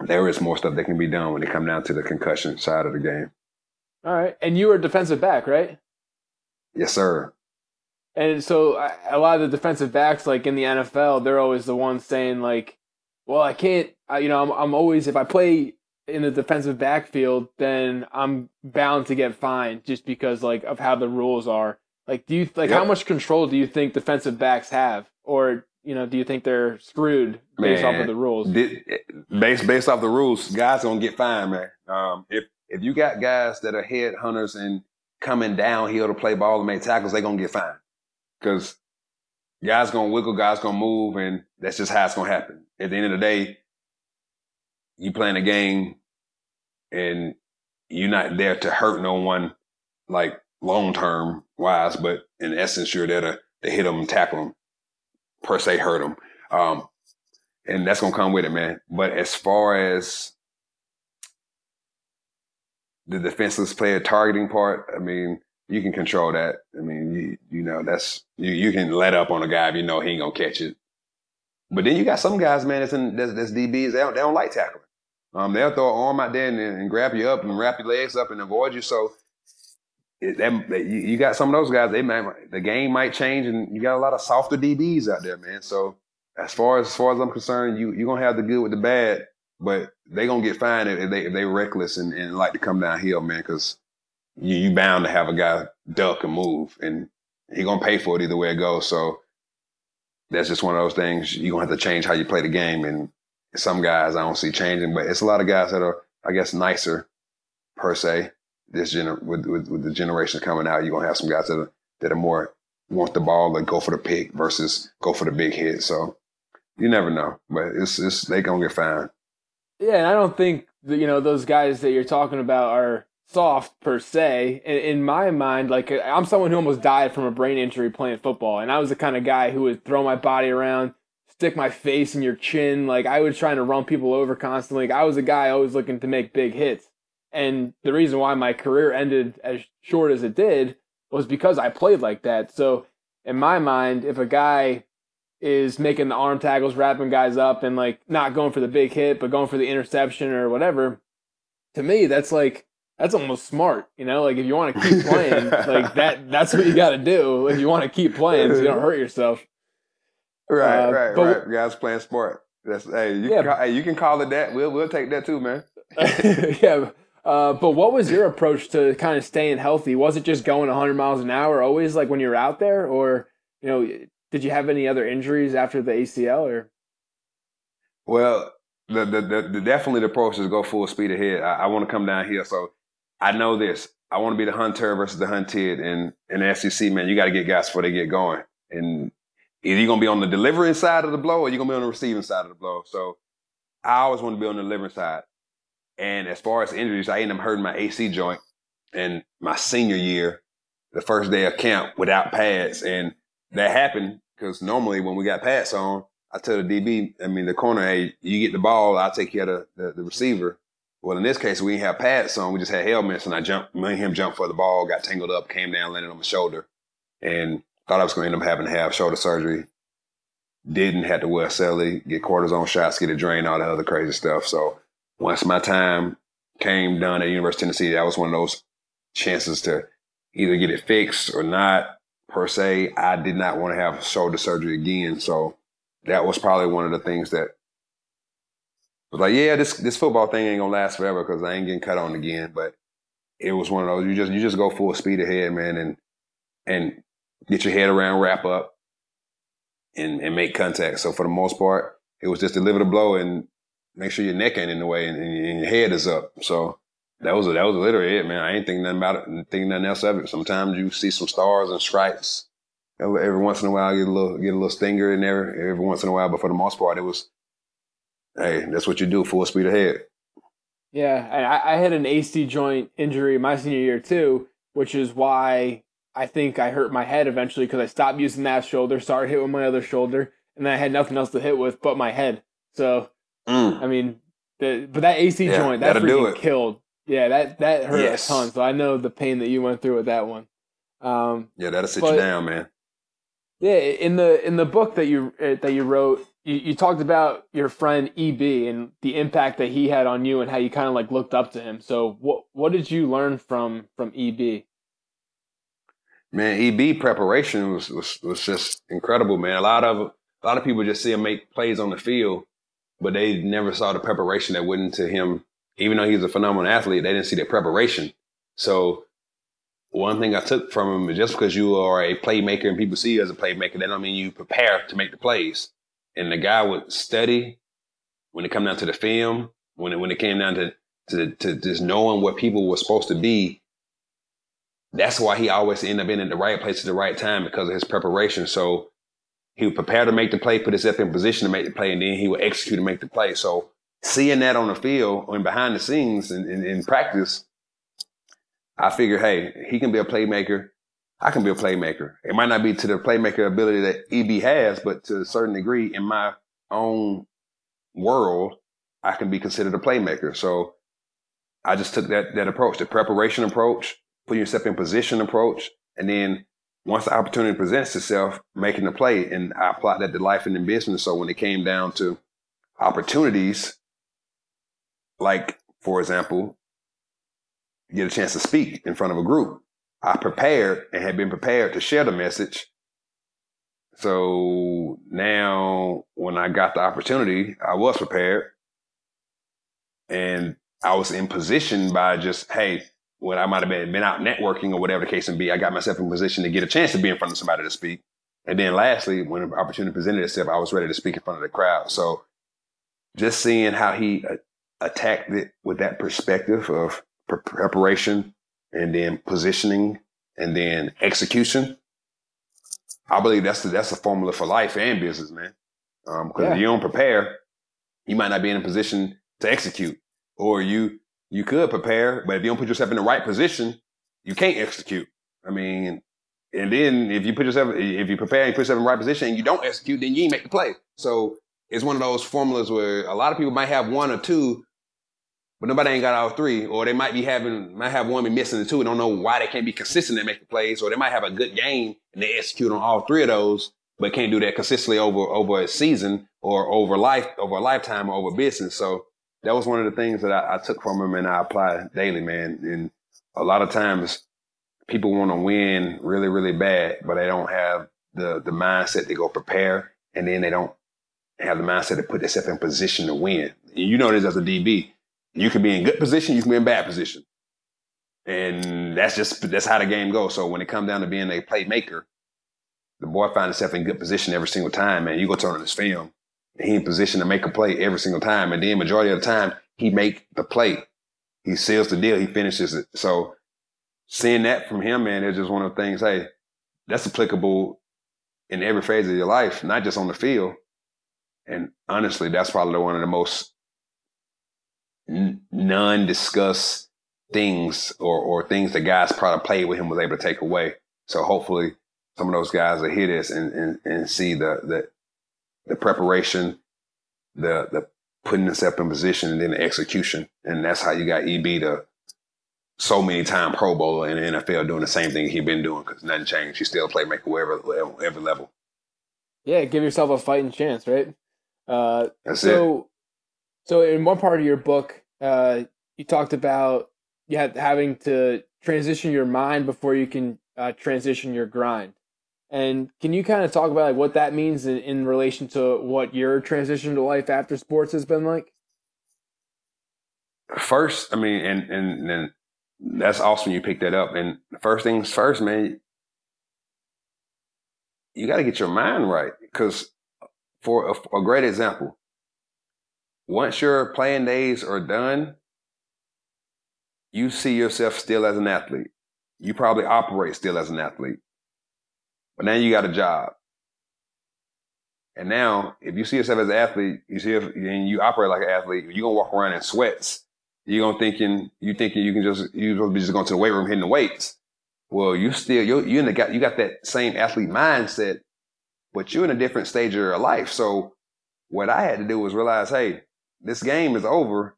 there is more stuff that can be done when it come down to the concussion side of the game. All right, and you were a defensive back, right? Yes, sir. And so a lot of the defensive backs, like in the NFL, they're always the ones saying like, "Well, I can't. I, you know, I'm, I'm always if I play in the defensive backfield, then I'm bound to get fined just because like of how the rules are." Like, do you like yep. how much control do you think defensive backs have, or you know, do you think they're screwed based man, off of the rules? Based based off the rules, guys gonna get fined, man. Um, if if you got guys that are head hunters and coming downhill to play ball and make tackles, they're gonna get fined because guys gonna wiggle, guys gonna move, and that's just how it's gonna happen. At the end of the day, you playing a game, and you're not there to hurt no one, like long term wise, but in essence, you're there to, to hit them tackle them, per se, hurt them. Um, and that's gonna come with it, man. But as far as the defenseless player targeting part, I mean, you can control that. I mean, you you know, that's you you can let up on a guy if you know he ain't gonna catch it. But then you got some guys, man, that's in that's, that's DBs. They don't, they don't like tackling. Um, they'll throw an arm out there and, and, grab you up and wrap your legs up and avoid you. So it, that, you, you got some of those guys. They might the game might change, and you got a lot of softer DBs out there, man. So as far as as far as I'm concerned, you you're gonna have the good with the bad, but they gonna get fined if they if they reckless and, and like to come downhill, man. Because you you bound to have a guy duck and move, and he gonna pay for it either way it goes. So that's just one of those things. You're gonna have to change how you play the game. And some guys I don't see changing, but it's a lot of guys that are, I guess, nicer per se. This gener with, with, with the generation coming out, you're gonna have some guys that are that are more want the ball and go for the pick versus go for the big hit. So you never know, but it's it's they gonna get fined. Yeah, and I don't think you know those guys that you're talking about are soft per se. In, my mind, like I'm someone who almost died from a brain injury playing football, and I was the kind of guy who would throw my body around, stick my face in your chin. Like I was trying to run people over constantly. Like, I was a guy always looking to make big hits. And the reason why my career ended as short as it did was because I played like that. So in my mind, if a guy is making the arm tackles, wrapping guys up, and like not going for the big hit, but going for the interception or whatever, to me, that's like that's almost smart, you know. Like if you want to keep playing, like that, that's what you got to do if you want to keep playing, so you don't hurt yourself. Right, uh, right, but, right. Guys playing smart. That's hey, you yeah. can, hey, you can call it that. We'll we'll take that too, man. yeah. Uh, but what was your approach to kind of staying healthy? Was it just going 100 miles an hour always, like when you were out there, or you know, did you have any other injuries after the ACL? Or well, the the, the, the definitely the approach is go full speed ahead. I, I want to come down here, so I know this. I want to be the hunter versus the hunted. And in the SEC, man, you got to get guys before they get going. And either you're going to be on the delivering side of the blow or you're going to be on the receiving side of the blow. So I always want to be on the delivering side. And as far as injuries, I ended up hurting my AC joint in my senior year, the first day of camp without pads. And that happened because normally when we got pads on, I tell the DB, I mean, the corner, hey, you get the ball, I'll take care of the, the, the receiver. Well, in this case, we didn't have pads on. We just had helmets, and I jumped. Me and him jumped for the ball, got tangled up, came down, landed on my shoulder, and thought I was going to end up having to have shoulder surgery. Didn't have to wear a celly, get cortisone shots, get a drain, all that other crazy stuff. So once my time came done at University of Tennessee, that was one of those chances to either get it fixed or not. Per se, I did not want to have shoulder surgery again. So that was probably one of the things that was like, yeah, this this football thing ain't gonna last forever because I ain't getting cut on again. But it was one of those you just you just go full speed ahead, man, and and get your head around, wrap up, and and make contact. So for the most part, it was just deliver the blow and make sure your neck ain't in the way and, and your head is up. So that was that was literally it, man. I ain't thinking nothing about it, thinking nothing else of it. Sometimes you see some stars and stripes. Every, once in a while, get a little get a little stinger in there. Every once in a while, but for the most part, it was, hey, that's what you do, full speed ahead. Yeah, I, I had an AC joint injury my senior year too, which is why I think I hurt my head eventually because I stopped using that shoulder, started hit with my other shoulder, and then I had nothing else to hit with but my head. So, mm. I mean, the, but that AC yeah, joint that freaking killed. Yeah, that that hurt yes. a ton. So I know the pain that you went through with that one. Um, yeah, that'll sit but, you down, man. Yeah, in the in the book that you uh, that you wrote, you, you talked about your friend EB and the impact that he had on you and how you kind of like looked up to him. So what what did you learn from from EB? Man, EB preparation was, was was just incredible, man. A lot of a lot of people just see him make plays on the field, but they never saw the preparation that went into him. Even though he's a phenomenal athlete, they didn't see the preparation. So one thing I took from him is just because you are a playmaker and people see you as a playmaker, that don't mean you prepare to make the plays and the guy would study when it come down to the film, when it when it came down to to to just knowing what people were supposed to be. That's why he always ended up in the right place at the right time because of his preparation. So he would prepare to make the play, put himself in position to make the play, and then he would execute and make the play. So seeing that on the field and behind the scenes in, in, in practice, I figure, hey, he can be a playmaker. I can be a playmaker. It might not be to the playmaker ability that EB has, but to a certain degree in my own world, I can be considered a playmaker. So I just took that that approach, the preparation approach, putting yourself in position approach, and then once the opportunity presents itself, making the play. And I applied that to life and in business. So when it came down to opportunities, like for example, get a chance to speak in front of a group. I prepared and had been prepared to share the message. So now when I got the opportunity, I was prepared and I was in position by just, hey, when I might have been, been out networking or whatever the case may be, I got myself in position to get a chance to be in front of somebody to speak. And then lastly, when the opportunity presented itself, I was ready to speak in front of the crowd. So just seeing how he uh, attacked it with that perspective of preparation and then positioning and then execution. I believe that's the, that's the formula for life and business, man. Because um, yeah. if you don't prepare, you might not be in a position to execute, or you you could prepare, but if you don't put yourself in the right position, you can't execute. I mean, and then if you put yourself, if you prepare and put yourself in the right position and you don't execute, then you ain't make the play. So it's one of those formulas where a lot of people might have one or two, but nobody ain't got all three, or they might be having, might have one be missing the two don't know why they can't be consistent make the plays, or they might have a good game and they execute on all three of those, but can't do that consistently over, over a season or over life, over a lifetime or over business. So that was one of the things that I, I took from him and I apply daily, man. And a lot of times people want to win really, really bad, but they don't have the, the mindset to go prepare and then they don't have the mindset to put themselves in position to win. You know this as a DB you can be in good position, you can be in bad position. And that's just that's how the game goes. So when it comes down to being a playmaker, the boy finds himself in good position every single time, man. You go turn on his film, he in position to make a play every single time. And then majority of the time, he make the play. He seals the deal, he finishes it. So seeing that from him, man, it's just one of the things, hey, that's applicable in every phase of your life, not just on the field. And honestly, that's probably one of the most non-discussed things or, or things that guys probably played with him was able to take away. So hopefully some of those guys will hear this and, and, and see the, the, the preparation, the, the putting himself in position and then the execution. And that's how you got EB to so many time Pro Bowler in the NFL doing the same thing he's been doing because nothing changed. He's still a playmaker wherever, every level. Yeah, give yourself a fighting chance, right? Uh, That's so, it. So in one part of your book, uh, you talked about you had having to transition your mind before you can uh, transition your grind. And can you kind of talk about like what that means in, in relation to what your transition to life after sports has been like? first, I mean, and and and that's awesome you picked that up. And first things first, man, you got to get your mind right because for a, a great example, once your playing days are done, you see yourself still as an athlete. You probably operate still as an athlete. But now you got a job. And now, if you see yourself as an athlete, you see if and you operate like an athlete, you're gonna walk around in sweats. You're gonna thinking you thinking you can just you're supposed to be just going to the weight room hitting the weights. Well, you still you you in the got you got that same athlete mindset, but you're in a different stage of your life. So what I had to do was realize, hey, this game is over.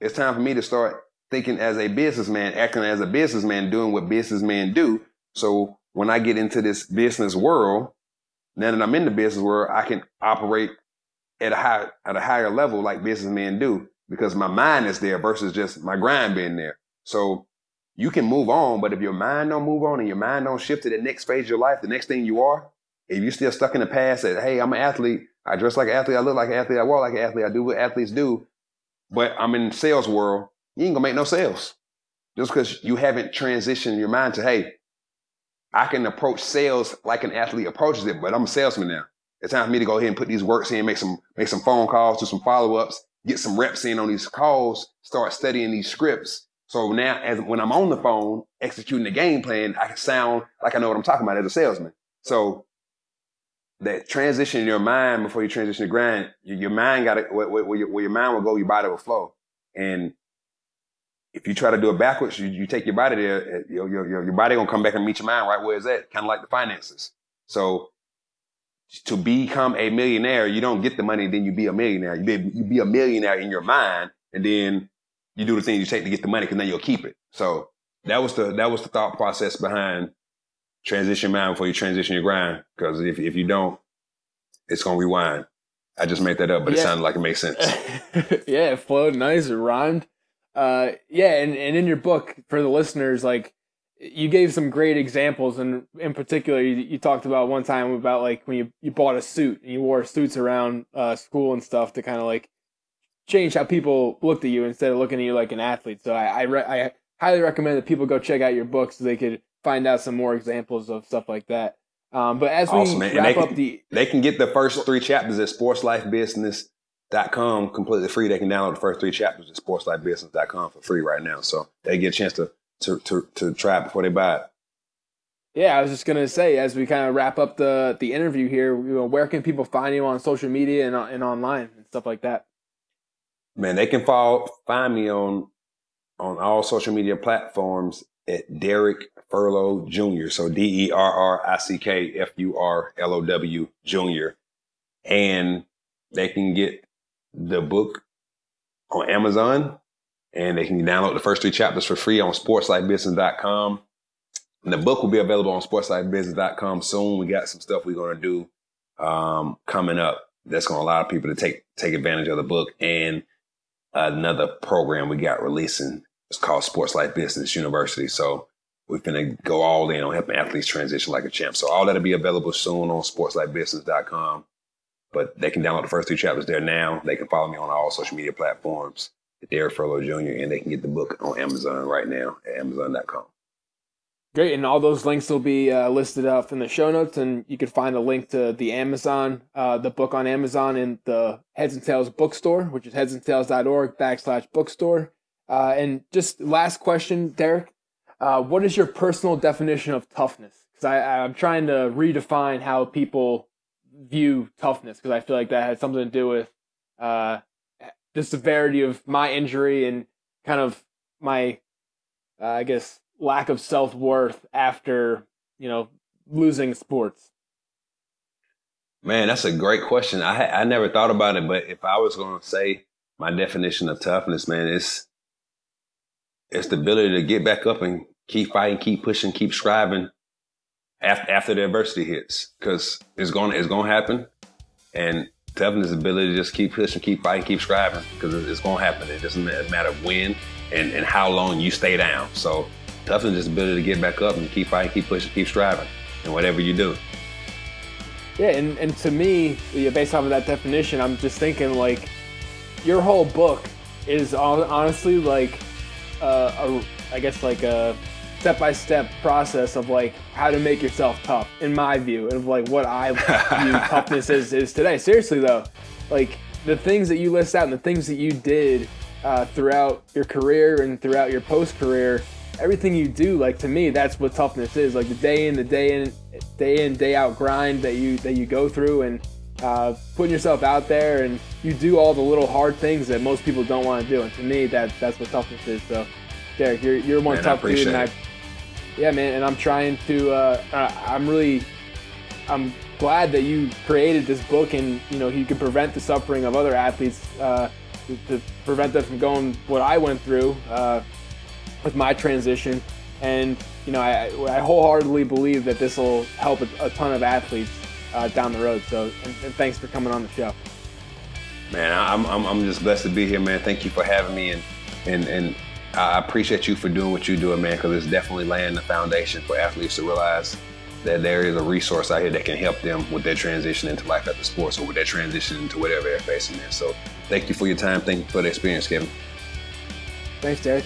It's time for me to start thinking as a businessman, acting as a businessman, doing what businessmen do. So when I get into this business world, now that I'm in the business world, I can operate at a high at a higher level like businessmen do because my mind is there versus just my grind being there. So you can move on, but if your mind don't move on and your mind don't shift to the next phase of your life, the next thing you are, if you're still stuck in the past that, hey, I'm an athlete, I dress like an athlete, I look like an athlete, I walk like an athlete, I do what athletes do, but I'm in sales world, you ain't gonna make no sales. Just because you haven't transitioned your mind to, hey, I can approach sales like an athlete approaches it, but I'm a salesman now. It's time for me to go ahead and put these works in, make some make some phone calls, do some follow ups, get some reps in on these calls, start studying these scripts. So now, as when I'm on the phone executing the game plan, I can sound like I know what I'm talking about as a salesman. So that transition in your mind before you transition to grind, your, your mind got to where, where, your, where your mind will go, your body will flow. And if you try to do it backwards, you, you take your body there, uh, your, your, your body gonna come back and meet your mind right where it's at, kind of like the finances. So to become a millionaire, you don't get the money, then you be a millionaire. You be, you be a millionaire in your mind, and then you do the things you take to get the money, because then you'll keep it. So that was the that was the thought process behind transition mind before you transition your grind. Because if if you don't, it's gonna rewind. I just made that up, but yeah. it sounded like it makes sense. yeah, it flowed nice. It rhymed. Uh, yeah, and, and in your book for the listeners, like you gave some great examples, and in particular, you, you, talked about one time about like when you, you bought a suit and you wore suits around uh, school and stuff to kind of like change how people looked at you instead of looking at you like an athlete. So I I, re- I highly recommend that people go check out your book so they could find out some more examples of stuff like that. Um, but as awesome, we wrap up the, they can get the first three chapters at Sports Life Business dot com completely free. They can download the first three chapters at sportslifebusiness.com for free right now. So they get a chance to, to, to, to try it before they buy it. Yeah, I was just gonna say as we kind of wrap up the the interview here, you know, where can people find you on social media and and online and stuff like that? Man, they can follow find me on on all social media platforms at Derrick Furlow Jr. So D E R R I C K F U R L O W Jr. And they can get the book on Amazon and they can download the first three chapters for free on sportslifebusiness.com. And the book will be available on sportslifebusiness.com soon. We got some stuff we're going to do um, coming up that's going to allow people to take take advantage of the book and another program we got releasing. It's called Sports Life Business University. So we're going to go all in on helping athletes transition like a champ. So all that'll be available soon on sportslifebusiness.com. But they can download the first two chapters there now. They can follow me on all social media platforms, Derrick Furlow Jr., and they can get the book on Amazon right now at Amazon.com. Great, and all those links will be uh, listed up in the show notes, and you can find a link to the Amazon, uh, the book on Amazon in the Heads and Tails bookstore, which is headsandtails.org backslash bookstore. Uh, and just last question, Derrick. uh, what is your personal definition of toughness? Because I'm trying to redefine how people view toughness because I feel like that had something to do with uh, the severity of my injury and kind of my, uh, I guess, lack of self worth after you know losing sports. Man, that's a great question. I I never thought about it, but if I was going to say my definition of toughness, man, it's it's the ability to get back up and keep fighting, keep pushing, keep striving, after, after the adversity hits. Because it's going it's going to happen. And toughness ability to just keep pushing keep fighting keep striving because it's going to happen. It doesn't matter when and, and how long you stay down. So toughness is ability to get back up and keep fighting keep pushing keep striving and whatever you do. Yeah and, and to me based off of that definition i'm just thinking like your whole book is honestly like uh, a, I guess like a step by step process of like how to make yourself tough, in my view, and of like what I view toughness is, is today. Seriously though, like the things that you list out and the things that you did uh, throughout your career and throughout your post career, everything you do, like to me, that's what toughness is. Like the day in, the day in, day in, day out grind that you that you go through, and uh, putting yourself out there, and you do all the little hard things that most people don't want to do. And to me, that that's what toughness is. So, Derrick, you're you're one man, tough dude, and I, yeah, man, and I'm trying to. Uh, I'm really, I'm glad that you created this book, and you know you can prevent the suffering of other athletes. Uh, to, to, prevent them from going what I went through uh, with my transition. And you know, I, I wholeheartedly believe that this will help a, a, ton of athletes uh, down the road. So, and, and, thanks for coming on the show. Man, I'm, I'm, I'm just blessed to be here, man. Thank you for having me, and and and I appreciate you for doing what you're doing, man, because it's definitely laying the foundation for athletes to realize that there is a resource out here that can help them with their transition into life after sports or with their transition into whatever they're facing. Man. So thank you for your time. Thank you for the experience, Kevin. Thanks, Derrick.